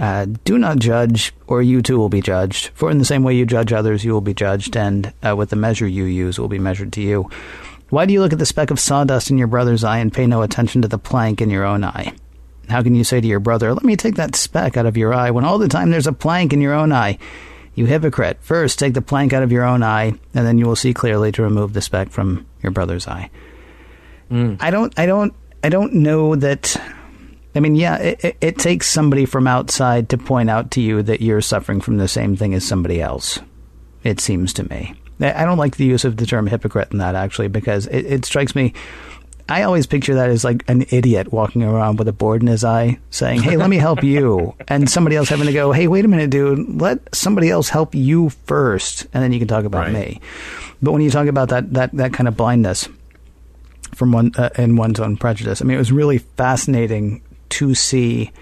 Uh, Do not judge, or you too will be judged. For in the same way you judge others, you will be judged, and uh, with the measure you use will be measured to you. Why do you look at the speck of sawdust in your brother's eye and pay no attention to the plank in your own eye? How can you say to your brother, Let me take that speck out of your eye, when all the time there's a plank in your own eye? You hypocrite. First, take the plank out of your own eye, and then you will see clearly to remove the speck from your brother's eye. Hmm. I don't, I don't, I don't know that. I mean, yeah, it, it, it takes somebody from outside to point out to you that you're suffering from the same thing as somebody else. It seems to me. I don't like the use of the term hypocrite in that actually because it, it strikes me. I always picture that as like an idiot walking around with a board in his eye saying, Hey, let me help you. And somebody else having to go, Hey, wait a minute, dude. Let somebody else help you first. And then you can talk about Right. me. But when you talk about that, that, that kind of blindness from one, uh, in one's own prejudice, I mean, it was really fascinating to see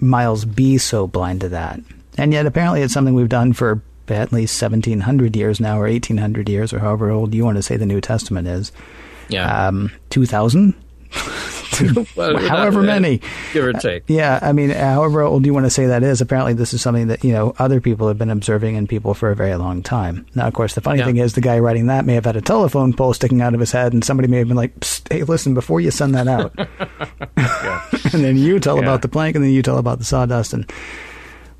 Miles be so blind to that. And yet apparently it's something we've done for at least 1700 years now or 1800 years or however old you want to say the New Testament is. Yeah. Um, 2000? Well, however uh, many. Give or take. Yeah, I mean, however old you want to say that is, apparently this is something that, you know, other people have been observing in people for a very long time. Now, of course, the funny Yeah. thing is the guy writing that may have had a telephone pole sticking out of his head and somebody may have been like, hey, listen, before you send that out. and then you tell Yeah. about the plank and then you tell about the sawdust and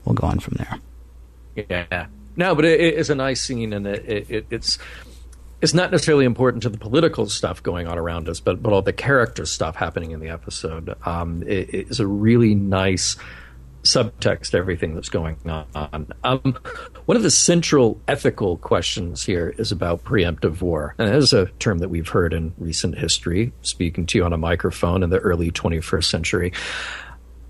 we'll go on from there. Yeah. No, but it, it's a nice scene, and it, it, it, it's it's not necessarily important to the political stuff going on around us, but but all the character stuff happening in the episode. Um, it, a really nice subtext to everything that's going on. Um, one of the central ethical questions here is about preemptive war, and that is a term that we've heard in recent history. Speaking to you on a microphone in the early 21st century.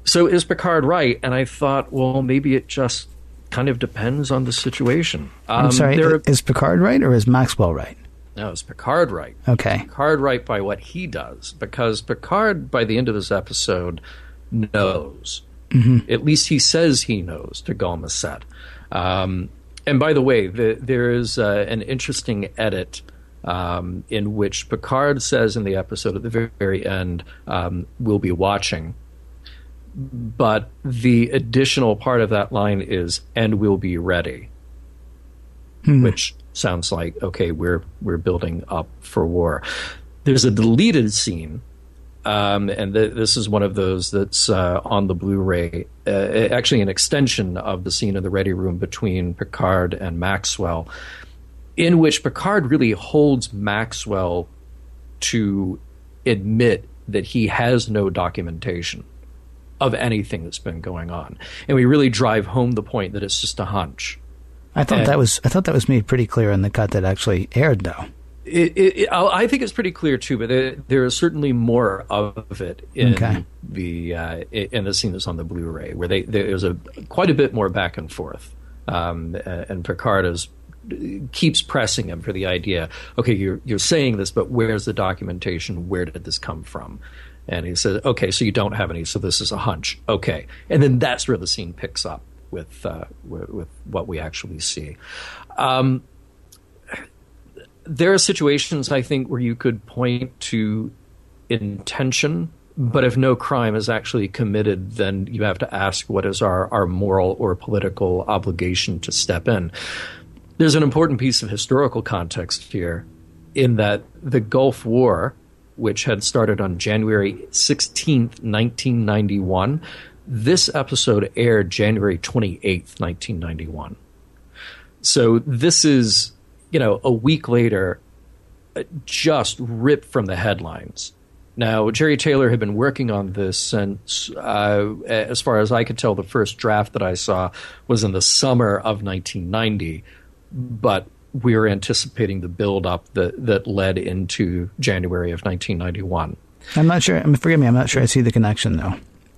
So is Picard right? And I thought, well, maybe it just kind of depends on the situation. I'm Um, sorry, there are- is Picard right or is Maxwell right? no, is Picard right? Okay. Picard right by what he does because Picard, by the end of this episode, knows. At least he says he knows to Gul Macet. Um, and by the way, the, there is uh, an interesting edit um, in which Picard says in the episode at the very, very end, um, "We'll be watching." But the additional part of that line is, "And we'll be ready," hmm. which sounds like okay, we're we're building up for war. There's a deleted scene um, and th- this is one of those that's uh, on the Blu-ray. Uh, actually, an extension of the scene in the ready room between Picard and Maxwell, in which Picard really holds Maxwell to admit that he has no documentation of anything that's been going on, and we really drive home the point that it's just a hunch. I thought and, that was I thought that was made pretty clear in the cut that actually aired, though. It, it, I think it's pretty clear too, but there, there is certainly more of it in okay. the uh, in the scene that's on the Blu-ray, where they there's a quite a bit more back and forth, um, and Picard is keeps pressing him for the idea. Okay, you're you're saying this, but where's the documentation? Where did this come from? And he says, okay, so you don't have any, so this is a hunch. Okay, and then that's where the scene picks up with uh, with, with, what we actually see. Um, there are situations I think where you could point to intention, but if no crime is actually committed, then you have to ask what is our, our moral or political obligation to step in. There's an important piece of historical context here in that the Gulf War, which had started on January 16th, 1991, this episode aired January 28th, 1991. So this is you know, a week later, uh, just ripped from the headlines. Now, Jeri Taylor had been working on this since, uh, as far as I could tell, the first draft that I saw was in the summer of 1990, but were anticipating the build-up that, that led into January of 1991. I'm not sure. Forgive me. I'm not sure I see the connection, though.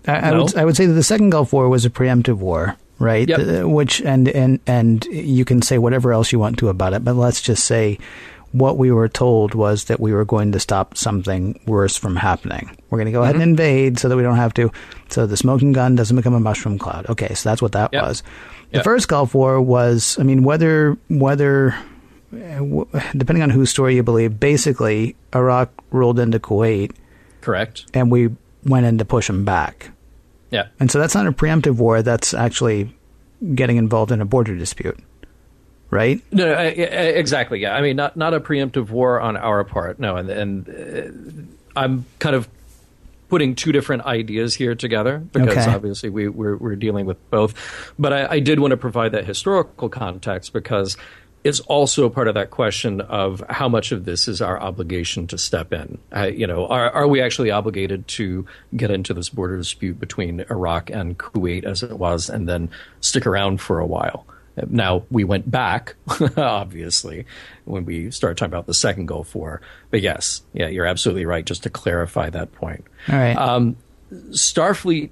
I, no? I, would, I would say that the Second Gulf War was a preemptive war right? Yep. Uh, which and and and you can say whatever else you want to about it, but let's just say what we were told was that we were going to stop something worse from happening. We're going to go mm-hmm. ahead and mm-hmm. invade so that we don't have to. So the smoking gun doesn't become a mushroom cloud. Okay, so that's what that yep. was. The first Gulf War was, I mean, whether whether eh, depending on whose story you believe, basically Iraq rolled into Kuwait. Correct. And we went in to push them back. Yeah. And so that's not a preemptive war. That's actually getting involved in a border dispute, right? No, no eh, eh, exactly. Yeah. I mean, not not a preemptive war on our part. No, and and uh, I'm kind of putting two different ideas here together because okay. obviously we, we're, we're dealing with both. But I, I did want to provide that historical context because it's also part of that question of how much of this is our obligation to step in. Uh, you know, are, are we actually obligated to get into this border dispute between Iraq and Kuwait as it was, and then stick around for a while? Now we went back, obviously, when we started talking about the second Gulf War. But yes, yeah, you're absolutely right. Just to clarify that point. All right. Um, Starfleet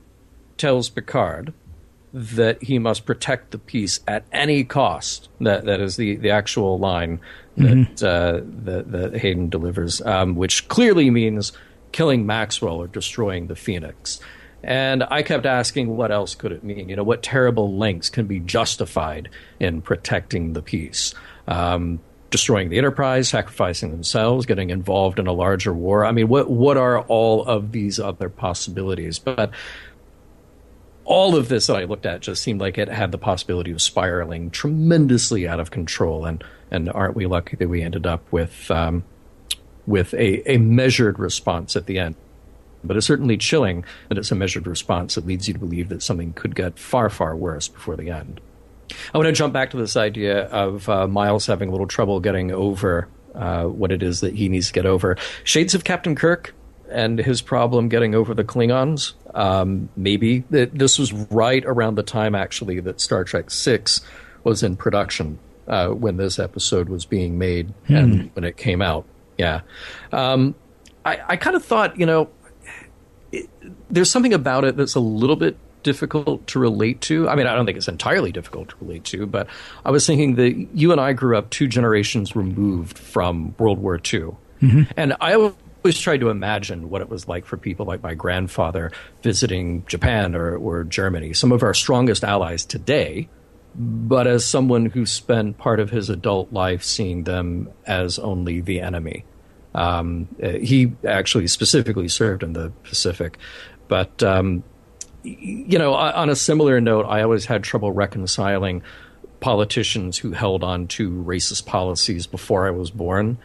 tells Picard that he must protect the peace at any cost. That that is the, the actual line that mm-hmm. uh, that, that Haden delivers, um, which clearly means killing Maxwell or destroying the Phoenix. And I kept asking, what else could it mean? You know, what terrible lengths can be justified in protecting the peace? Um, destroying the Enterprise, sacrificing themselves, getting involved in a larger war. I mean, what what are all of these other possibilities? But all of this that I looked at just seemed like it had the possibility of spiraling tremendously out of control. And and aren't we lucky that we ended up with um, with a, a measured response at the end? But it's certainly chilling that it's a measured response that leads you to believe that something could get far far worse before the end. I want to jump back to this idea of uh, Miles having a little trouble getting over uh, what it is that he needs to get over. Shades of Captain Kirk and his problem getting over the Klingons. Um, maybe this was right around the time, actually, that Star Trek Six was in production uh, when this episode was being made hmm. and when it came out. Yeah, um, I, I kind of thought, you know, it, there's something about it that's a little bit difficult to relate to. I mean, I don't think it's entirely difficult to relate to, but I was thinking that you and I grew up two generations removed from World War II. Mm-hmm. And I always tried to imagine what it was like for people like my grandfather visiting Japan or, or Germany. Some of our strongest allies today but as someone who spent part of his adult life seeing them as only the enemy. Um, uh, he actually specifically served in the Pacific, but um, you know, on a similar note, I always had trouble reconciling politicians who held on to racist policies before I was born,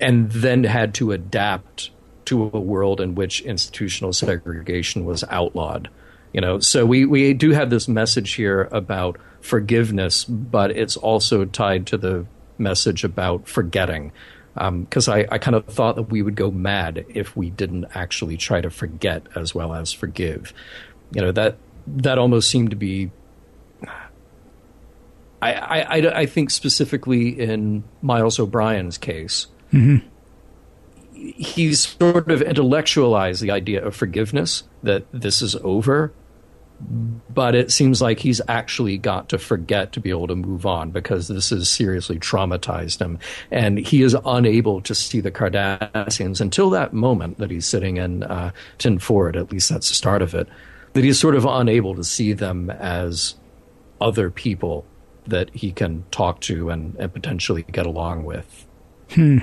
and then had to adapt to a world in which institutional segregation was outlawed. You know, so we, we do have this message here about forgiveness, but it's also tied to the message about forgetting because um, I, I kind of thought that we would go mad if we didn't actually try to forget as well as forgive. You know that that almost seemed to be. I, I, I think specifically in Miles O'Brien's case, mm-hmm. he's sort of intellectualized the idea of forgiveness that this is over, but it seems like he's actually got to forget to be able to move on because this has seriously traumatized him. And he is unable to see the Cardassians until that moment that he's sitting in uh, Ten Forward, at least that's the start of it, that he's sort of unable to see them as other people that he can talk to and, and potentially get along with. Hmm.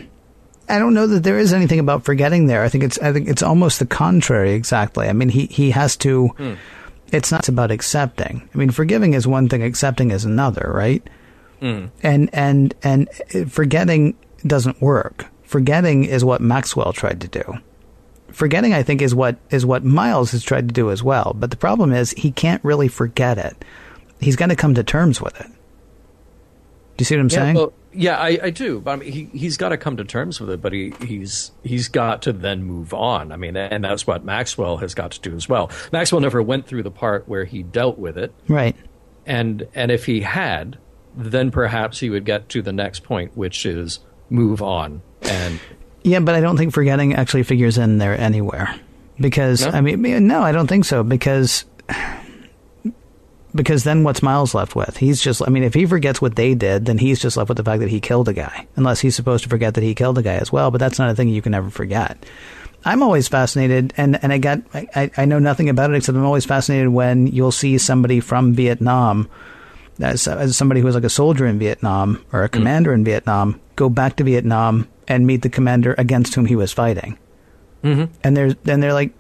I don't know that there is anything about forgetting there. I think it's I think it's almost the contrary exactly. I mean he he has to hmm it's not about accepting. I mean, forgiving is one thing, accepting is another, right? Mm. And and and forgetting doesn't work. Forgetting is what Maxwell tried to do. Forgetting, I think, is what is what Miles has tried to do as well. But the problem is he can't really forget it. He's got to come to terms with it. Do you see what I'm yeah, saying? Well, yeah, I, I do. But I mean, he he's got to come to terms with it. But he he's he's got to then move on. I mean, and that's what Maxwell has got to do as well. Maxwell never went through the part where he dealt with it, right? And and if he had, then perhaps he would get to the next point, which is move on. And yeah, but I don't think forgetting actually figures in there anywhere because no? I mean, no, I don't think so because because then what's Miles left with? He's just, I mean, if he forgets what they did, then he's just left with the fact that he killed a guy, unless he's supposed to forget that he killed a guy as well. But that's not a thing you can ever forget. I'm always fascinated, and, and I got, I, I know nothing about it except I'm always fascinated when you'll see somebody from Vietnam, as, as somebody who was like a soldier in Vietnam or a mm. commander mm. in Vietnam, go back to Vietnam and meet the commander against whom he was fighting. Mm-hmm. And they're, then they're like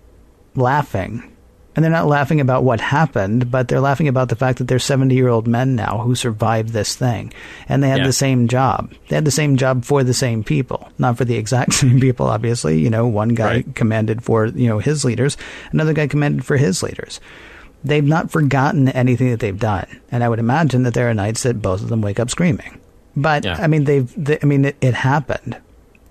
laughing and they're not laughing about what happened, but they're laughing about the fact that they're 70 year old men now who survived this thing. And they had yeah. the same job. They had the same job for the same people, not for the exact same people, obviously. You know, one guy right. commanded for, you know, his leaders, another guy commanded for his leaders. They've not forgotten anything that they've done. And I would imagine that there are nights that both of them wake up screaming. But, yeah. I mean, they've, they, I mean, it, it happened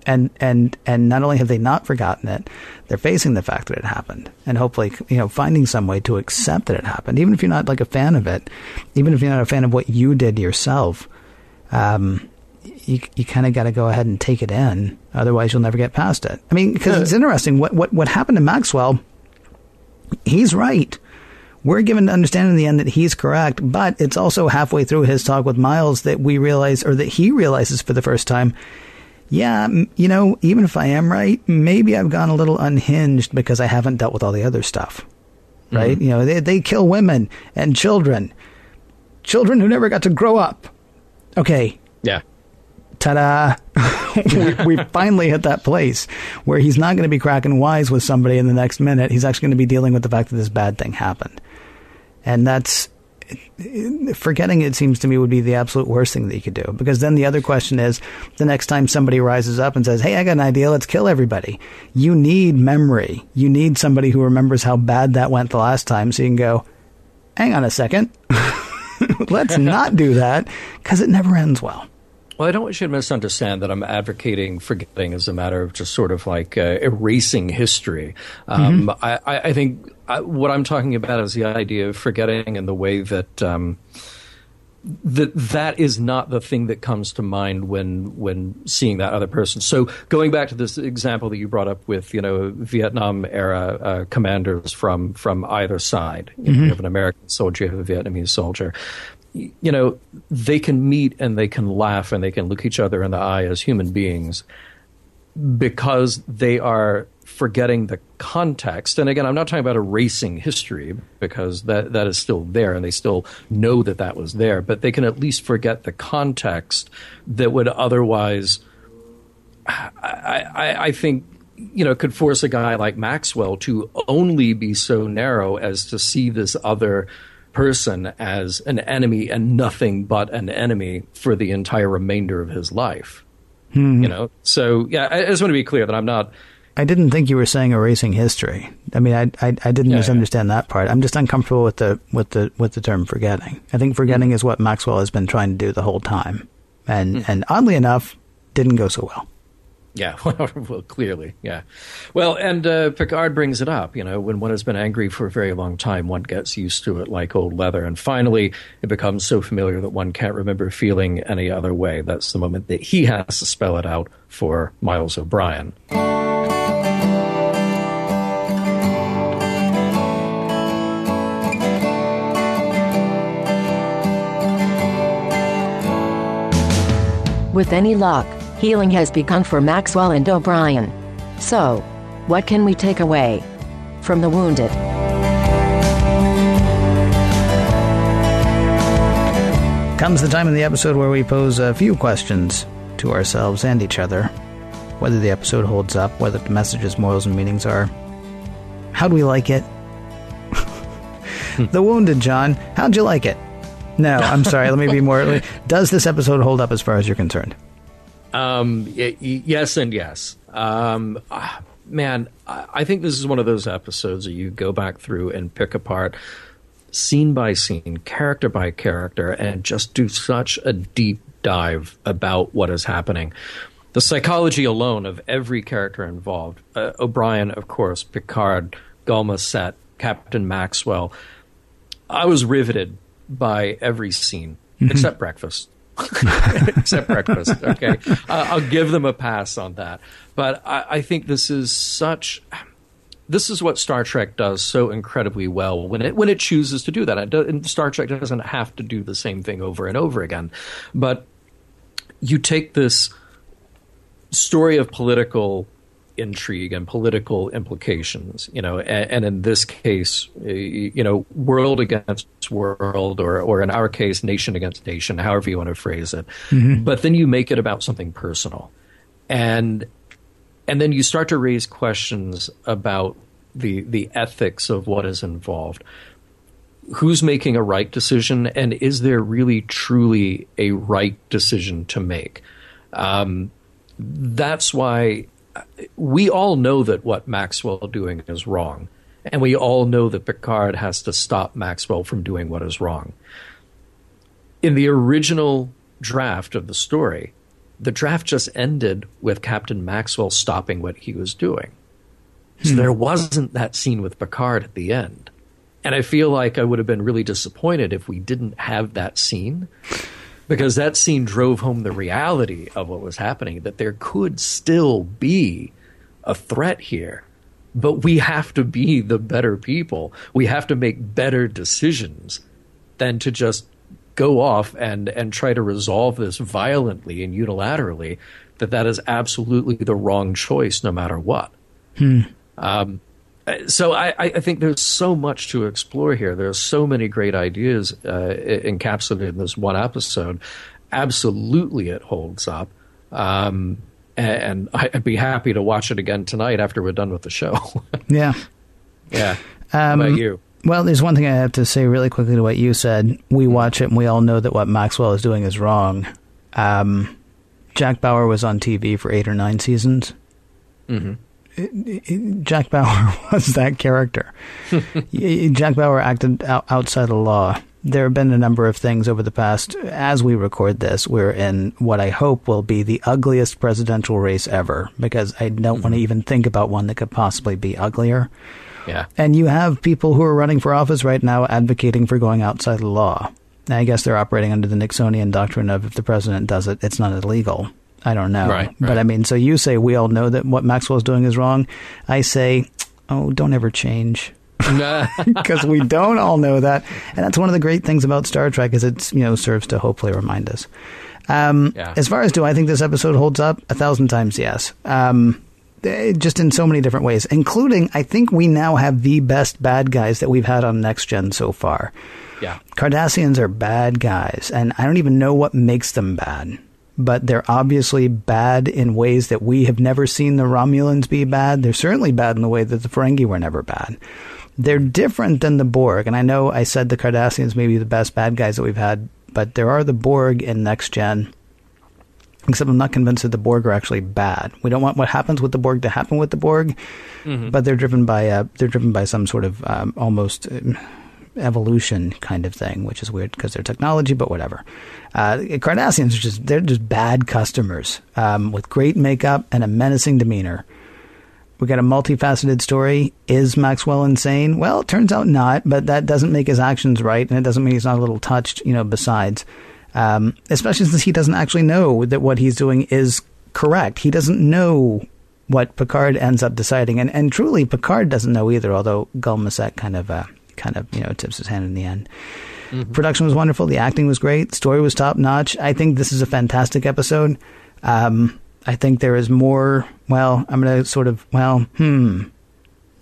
and and and not only have they not forgotten it, they're facing the fact that it happened, and hopefully, you know, finding some way to accept that it happened, even if you're not like a fan of it, even if you're not a fan of what you did yourself. Um, you you kind of got to go ahead and take it in, otherwise you'll never get past it. I mean, because it's interesting what what what happened to Maxwell. He's right. We're given to understand in the end that he's correct, but it's also halfway through his talk with Miles that we realize, or that he realizes for the first time, yeah, you know, even if I am right, maybe I've gone a little unhinged because I haven't dealt with all the other stuff. Right? Mm-hmm. You know, they, they kill women and children. Children who never got to grow up. Okay. Yeah. Ta da. we, we finally hit that place where he's not going to be cracking wise with somebody in the next minute. He's actually going to be dealing with the fact that this bad thing happened. And that's forgetting it seems to me would be the absolute worst thing that you could do. Because then the other question is the next time somebody rises up and says hey i got an idea let's kill everybody. You need memory. You need somebody who remembers how bad that went the last time so you can go hang on a second. Let's not do that because it never ends well well, I don't want you to misunderstand that I'm advocating forgetting as a matter of just sort of like uh, erasing history. Um, mm-hmm. I, I, think I, what I'm talking about is the idea of forgetting in the way that. Um, that that is not the thing that comes to mind when when seeing that other person. So going back to this example that you brought up with you know Vietnam era uh, commanders from from either side, mm-hmm. you have an American soldier, you have a Vietnamese soldier you know, they can meet and they can laugh and they can look each other in the eye as human beings because they are forgetting the context. And again, I'm not talking about erasing history because that, that is still there and they still know that that was there, but they can at least forget the context that would otherwise, I, I, I think, you know, could force a guy like Maxwell to only be so narrow as to see this other person as an enemy and nothing but an enemy for the entire remainder of his life. Hmm. You know, so yeah, I, I just want to be clear that I'm not. I didn't think you were saying erasing history. I mean, I I, I didn't Yeah, misunderstand that part. I'm just uncomfortable with the with the with the term forgetting. I think forgetting Hmm. is what Maxwell has been trying to do the whole time, and Hmm. and oddly enough, didn't go so well. Yeah, well, clearly, yeah. Well, and uh, Picard brings it up. You know, when one has been angry for a very long time, one gets used to it like old leather, and finally, it becomes so familiar that one can't remember feeling any other way. That's the moment that he has to spell it out for Miles O'Brien. With any luck, healing has begun for Maxwell and O'Brien. So, what can we take away from the wounded? Comes the time in the episode where we pose a few questions to ourselves and each other. Whether the episode holds up, whether the message's morals and meanings are. How do we like it? the Wounded, John. How'd you like it? No, I'm sorry. let me be more. Does this episode hold up as far as you're concerned? Um, y- y- yes and yes. Um, ah, man, I think this is one of those episodes that you go back through and pick apart scene by scene, character by character, and just do such a deep dive about what is happening. The psychology alone of every character involved uh, O'Brien, of course, Picard, Gul Macet, Captain Maxwell. I was riveted by every scene except breakfast. except breakfast. Okay, uh, I'll give them a pass on that. But I, I think this is such. This is what Star Trek does so incredibly well when it when it chooses to do that. And Star Trek doesn't have to do the same thing over and over again, but you take this story of political intrigue and political implications, you know, and, and in this case, uh, you know, world against world, or, or in our case, nation against nation, however you want to phrase it. But then you make it about something personal, and and then you start to raise questions about the the ethics of what is involved. Who's making a right decision, and is there really truly a right decision to make? Um, that's why we all know that what Maxwell doing is wrong, and we all know that Picard has to stop Maxwell from doing what is wrong. In the original draft of the story, the draft just ended with Captain Maxwell stopping what he was doing. So hmm. there wasn't that scene with Picard at the end. And I feel like I would have been really disappointed if we didn't have that scene because that scene drove home the reality of what was happening that there could still be a threat here. But we have to be the better people. We have to make better decisions than to just go off and, and try to resolve this violently and unilaterally. That that is absolutely the wrong choice, no matter what. Um, so I, I think there's so much to explore here. There's so many great ideas uh, encapsulated in this one episode. Absolutely, it holds up. Um, and I'd be happy to watch it again tonight after we're done with the show. Yeah. yeah. How about you? Well, there's one thing I have to say really quickly to what you said. We watch it and we all know that what Maxwell is doing is wrong. Um, Jack Bauer was on TV for eight or nine seasons. Mm-hmm. Jack Bauer was that character. Jack Bauer acted outside the law. There have been a number of things over the past, as we record this, we're in what I hope will be the ugliest presidential race ever, because I don't want to mm-hmm. even think about one that could possibly be uglier. Yeah. And you have people who are running for office right now advocating for going outside the law. I guess they're operating under the Nixonian doctrine of if the president does it, it's not illegal. I don't know. Right, But right. I mean, so you say we all know that what Maxwell's doing is wrong. I say, oh, don't ever change. Because we don't all know that. And that's one of the great things about Star Trek is it's, you know, serves to hopefully remind us. Um, Yeah. As far as do I think this episode holds up? A thousand times yes. Um, eh, just in so many different ways, including I think we now have the best bad guys that we've had on next gen so far. Yeah. Cardassians are bad guys, and I don't even know what makes them bad. But they're obviously bad in ways that we have never seen the Romulans be bad. They're certainly bad in the way that the Ferengi were never bad. They're different than the Borg, and I know I said the Cardassians may be the best bad guys that we've had, but there are the Borg in Next Gen. Except I'm not convinced that the Borg are actually bad. We don't want what happens with the Borg to happen with the Borg, Mm-hmm. but they're driven by uh, they're driven by some sort of um, almost um, evolution kind of thing, which is weird because they're technology, but whatever. Uh, Cardassians are just they're just bad customers um, with great makeup and a menacing demeanor. We got a multifaceted story. Is Maxwell insane? Well, it turns out not, but that doesn't make his actions right, and it doesn't mean he's not a little touched, you know, besides. Um, especially since he doesn't actually know that what he's doing is correct. He doesn't know what Picard ends up deciding, and, and truly, Picard doesn't know either. Although Gul Macet kind of, uh, kind of, you know, tips his hand in the end. Production was wonderful. The acting was great. Story was top notch. I think this is a fantastic episode. Um, I think there is more. Well, I'm going to sort of. Well, hmm.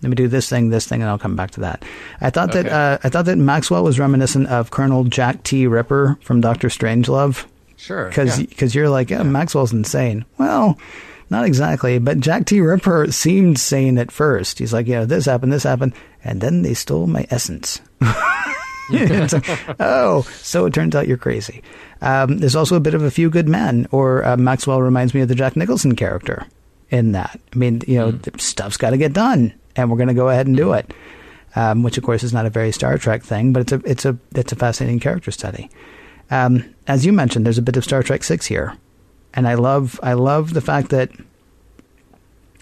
Let me do this thing, this thing, and I'll come back to that. I thought that uh, I thought that Maxwell was reminiscent of Colonel Jack T. Ripper from Doctor Strangelove Sure. because yeah. you're like yeah, Maxwell's insane. Well, not exactly, but Jack T. Ripper seemed sane at first. He's like, yeah, this happened, this happened, and then they stole my essence. Like, oh, so it turns out you're crazy. Um, there's also a bit of a few good men, or uh, Maxwell reminds me of the Jack Nicholson character in that. I mean, you know, the stuff's got to get done, and we're going to go ahead and do it. Um, which, of course, is not a very Star Trek thing, but it's a it's a it's a fascinating character study. Um, as you mentioned, there's a bit of Star Trek Six here, and I love I love the fact that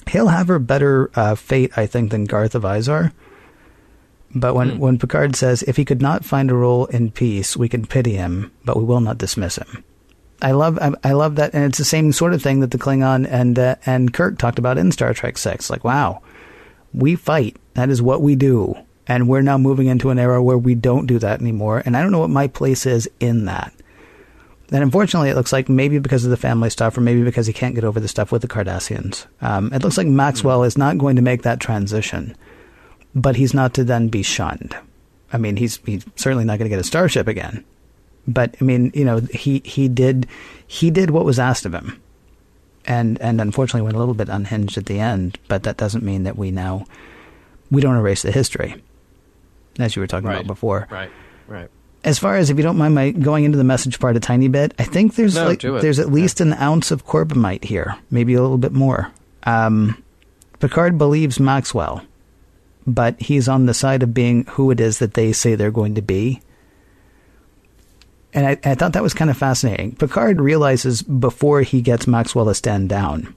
he'll have a better uh, fate, I think, than Garth of Izar. But when, when Picard says, if he could not find a role in peace, we can pity him, but we will not dismiss him. I love I, I love that, and it's the same sort of thing that the Klingon and uh, and Kirk talked about in Star Trek Six. Like, wow, we fight. That is what we do, and we're now moving into an era where we don't do that anymore. And I don't know what my place is in that. And unfortunately, it looks like maybe because of the family stuff, or maybe because he can't get over the stuff with the Cardassians. Um, it looks like Maxwell is not going to make that transition, but he's not to then be shunned. I mean, he's he's certainly not going to get a starship again. But I mean, you know, he he did he did what was asked of him, and and unfortunately went a little bit unhinged at the end. But that doesn't mean that we now we don't erase the history, as you were talking Right. about before Right. Right. as far as if you don't mind my going into the message part a tiny bit, I think there's No, like there's at least an ounce of Corbomite here, maybe a little bit more. Um, Picard believes Maxwell, but he's on the side of being who it is that they say they're going to be. And I, I thought that was kind of fascinating. Picard realizes before he gets Maxwell to stand down,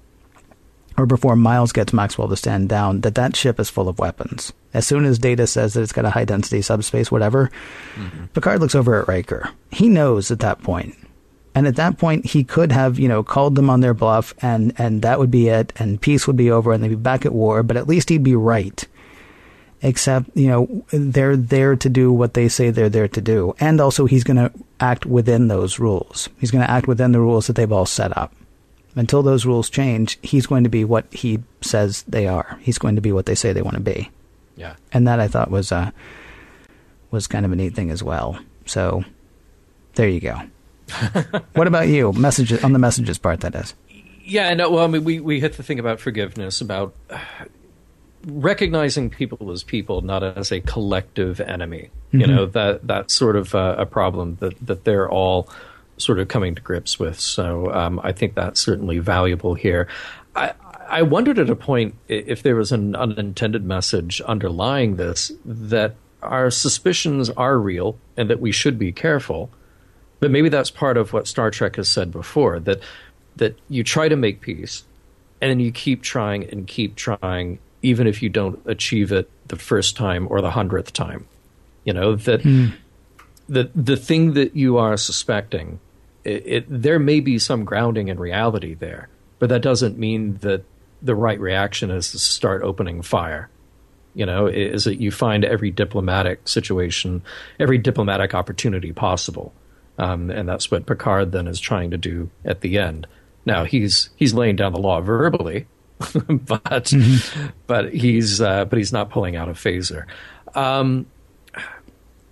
or before Miles gets Maxwell to stand down, that that ship is full of weapons. As soon as Data says that it's got a high density subspace, whatever, mm-hmm. Picard looks over at Riker. He knows at that point. And at that point, he could have, you know, called them on their bluff, and, and that would be it, and peace would be over, and they'd be back at war, but at least he'd be right. Except, you know, they're there to do what they say they're there to do. And also, he's going to act within those rules. He's going to act within the rules that they've all set up. Until those rules change, he's going to be what he says they are. He's going to be what they say they want to be Yeah. and that I thought was uh, was kind of a neat thing as well. So there you go. what about you? Messages on the messages part, that is. Yeah, and uh, well, I mean, we we hit the thing about forgiveness, about uh, recognizing people as people, not as a collective enemy. You know that that's sort of uh, a problem that that they're all sort of coming to grips with. So um, I think that's certainly valuable here. I I wondered at a point if there was an unintended message underlying this that our suspicions are real and that we should be careful. But maybe that's part of what Star Trek has said before that that you try to make peace and then you keep trying and keep trying even if you don't achieve it the first time or the hundredth time. You know that the the thing that you are suspecting, it, it there may be some grounding in reality there, but that doesn't mean that the right reaction is to start opening fire. You know, is that you find every diplomatic situation, every diplomatic opportunity possible, um, and that's what Picard then is trying to do at the end. Now he's he's laying down the law verbally, but mm-hmm. but he's uh, but he's not pulling out a phaser. Um,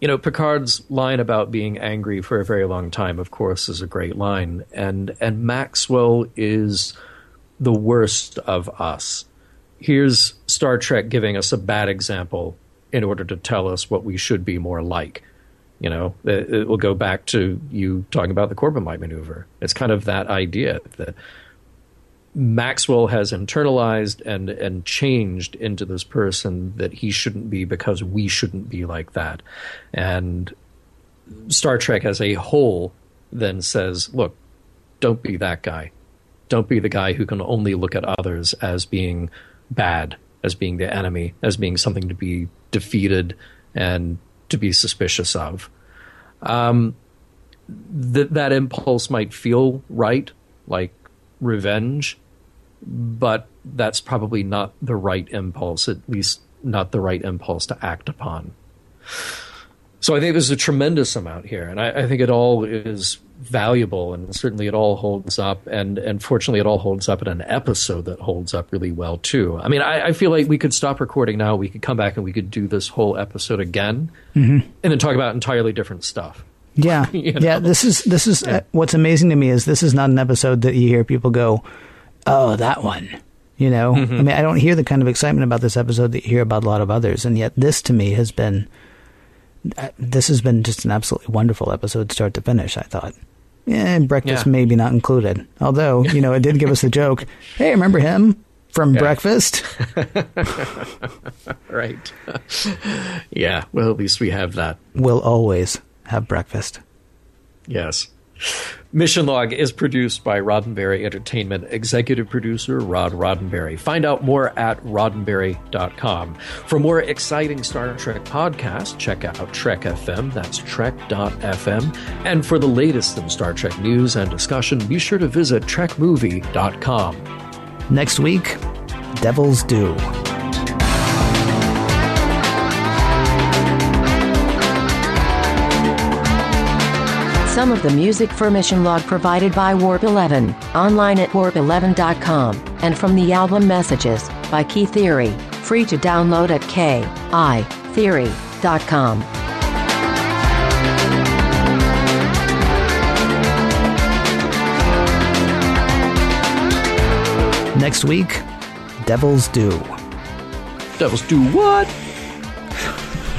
you know, Picard's line about being angry for a very long time, of course, is a great line, and and Maxwell is the worst of us. Here's Star Trek giving us a bad example in order to tell us what we should be more like. You know, it, it will go back to you talking about the Corbomite maneuver. It's kind of that idea that Maxwell has internalized and and changed into this person that he shouldn't be because we shouldn't be like that. And Star Trek as a whole then says, look, don't be that guy. Don't be the guy who can only look at others as being bad, as being the enemy, as being something to be defeated and to be suspicious of. Um, th- that impulse might feel right, like revenge, but that's probably not the right impulse, at least not the right impulse to act upon. So I think there's a tremendous amount here, and I, I, think it all is valuable, and certainly it all holds up, and and fortunately it all holds up in an episode that holds up really well too. I mean, I, I feel like we could stop recording now, we could come back, and we could do this whole episode again, mm-hmm. and then talk about entirely different stuff. Yeah, you know? yeah. This is this is yeah. uh, what's amazing to me is this is not an episode that you hear people go, "Oh, that one." You know, mm-hmm. I mean, I don't hear the kind of excitement about this episode that you hear about a lot of others, and yet this to me has been uh, this has been just an absolutely wonderful episode, start to finish. I thought. Yeah, breakfast yeah. maybe not included. Although, you know, it did give us the joke. Hey, remember him from yeah. breakfast? right. yeah. Well, at least we have that. We'll always have breakfast. Yes. Mission Log is produced by Roddenberry Entertainment, executive producer Rod Roddenberry. Find out more at roddenberry.com. For more exciting Star Trek podcasts, check out Trek FM, that's trek.fm. And for the latest in Star Trek news and discussion, be sure to visit trekmovie.com. Next week, Devil's Due. Some of the music for Mission Log provided by Warp 11, online at warp11.com, and from the album Messages by Kitheory, free to download at kitheory.com. Next week, Devil's Due. Devils do what?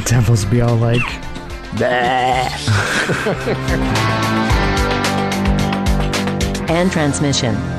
Devils be all like, and transmission.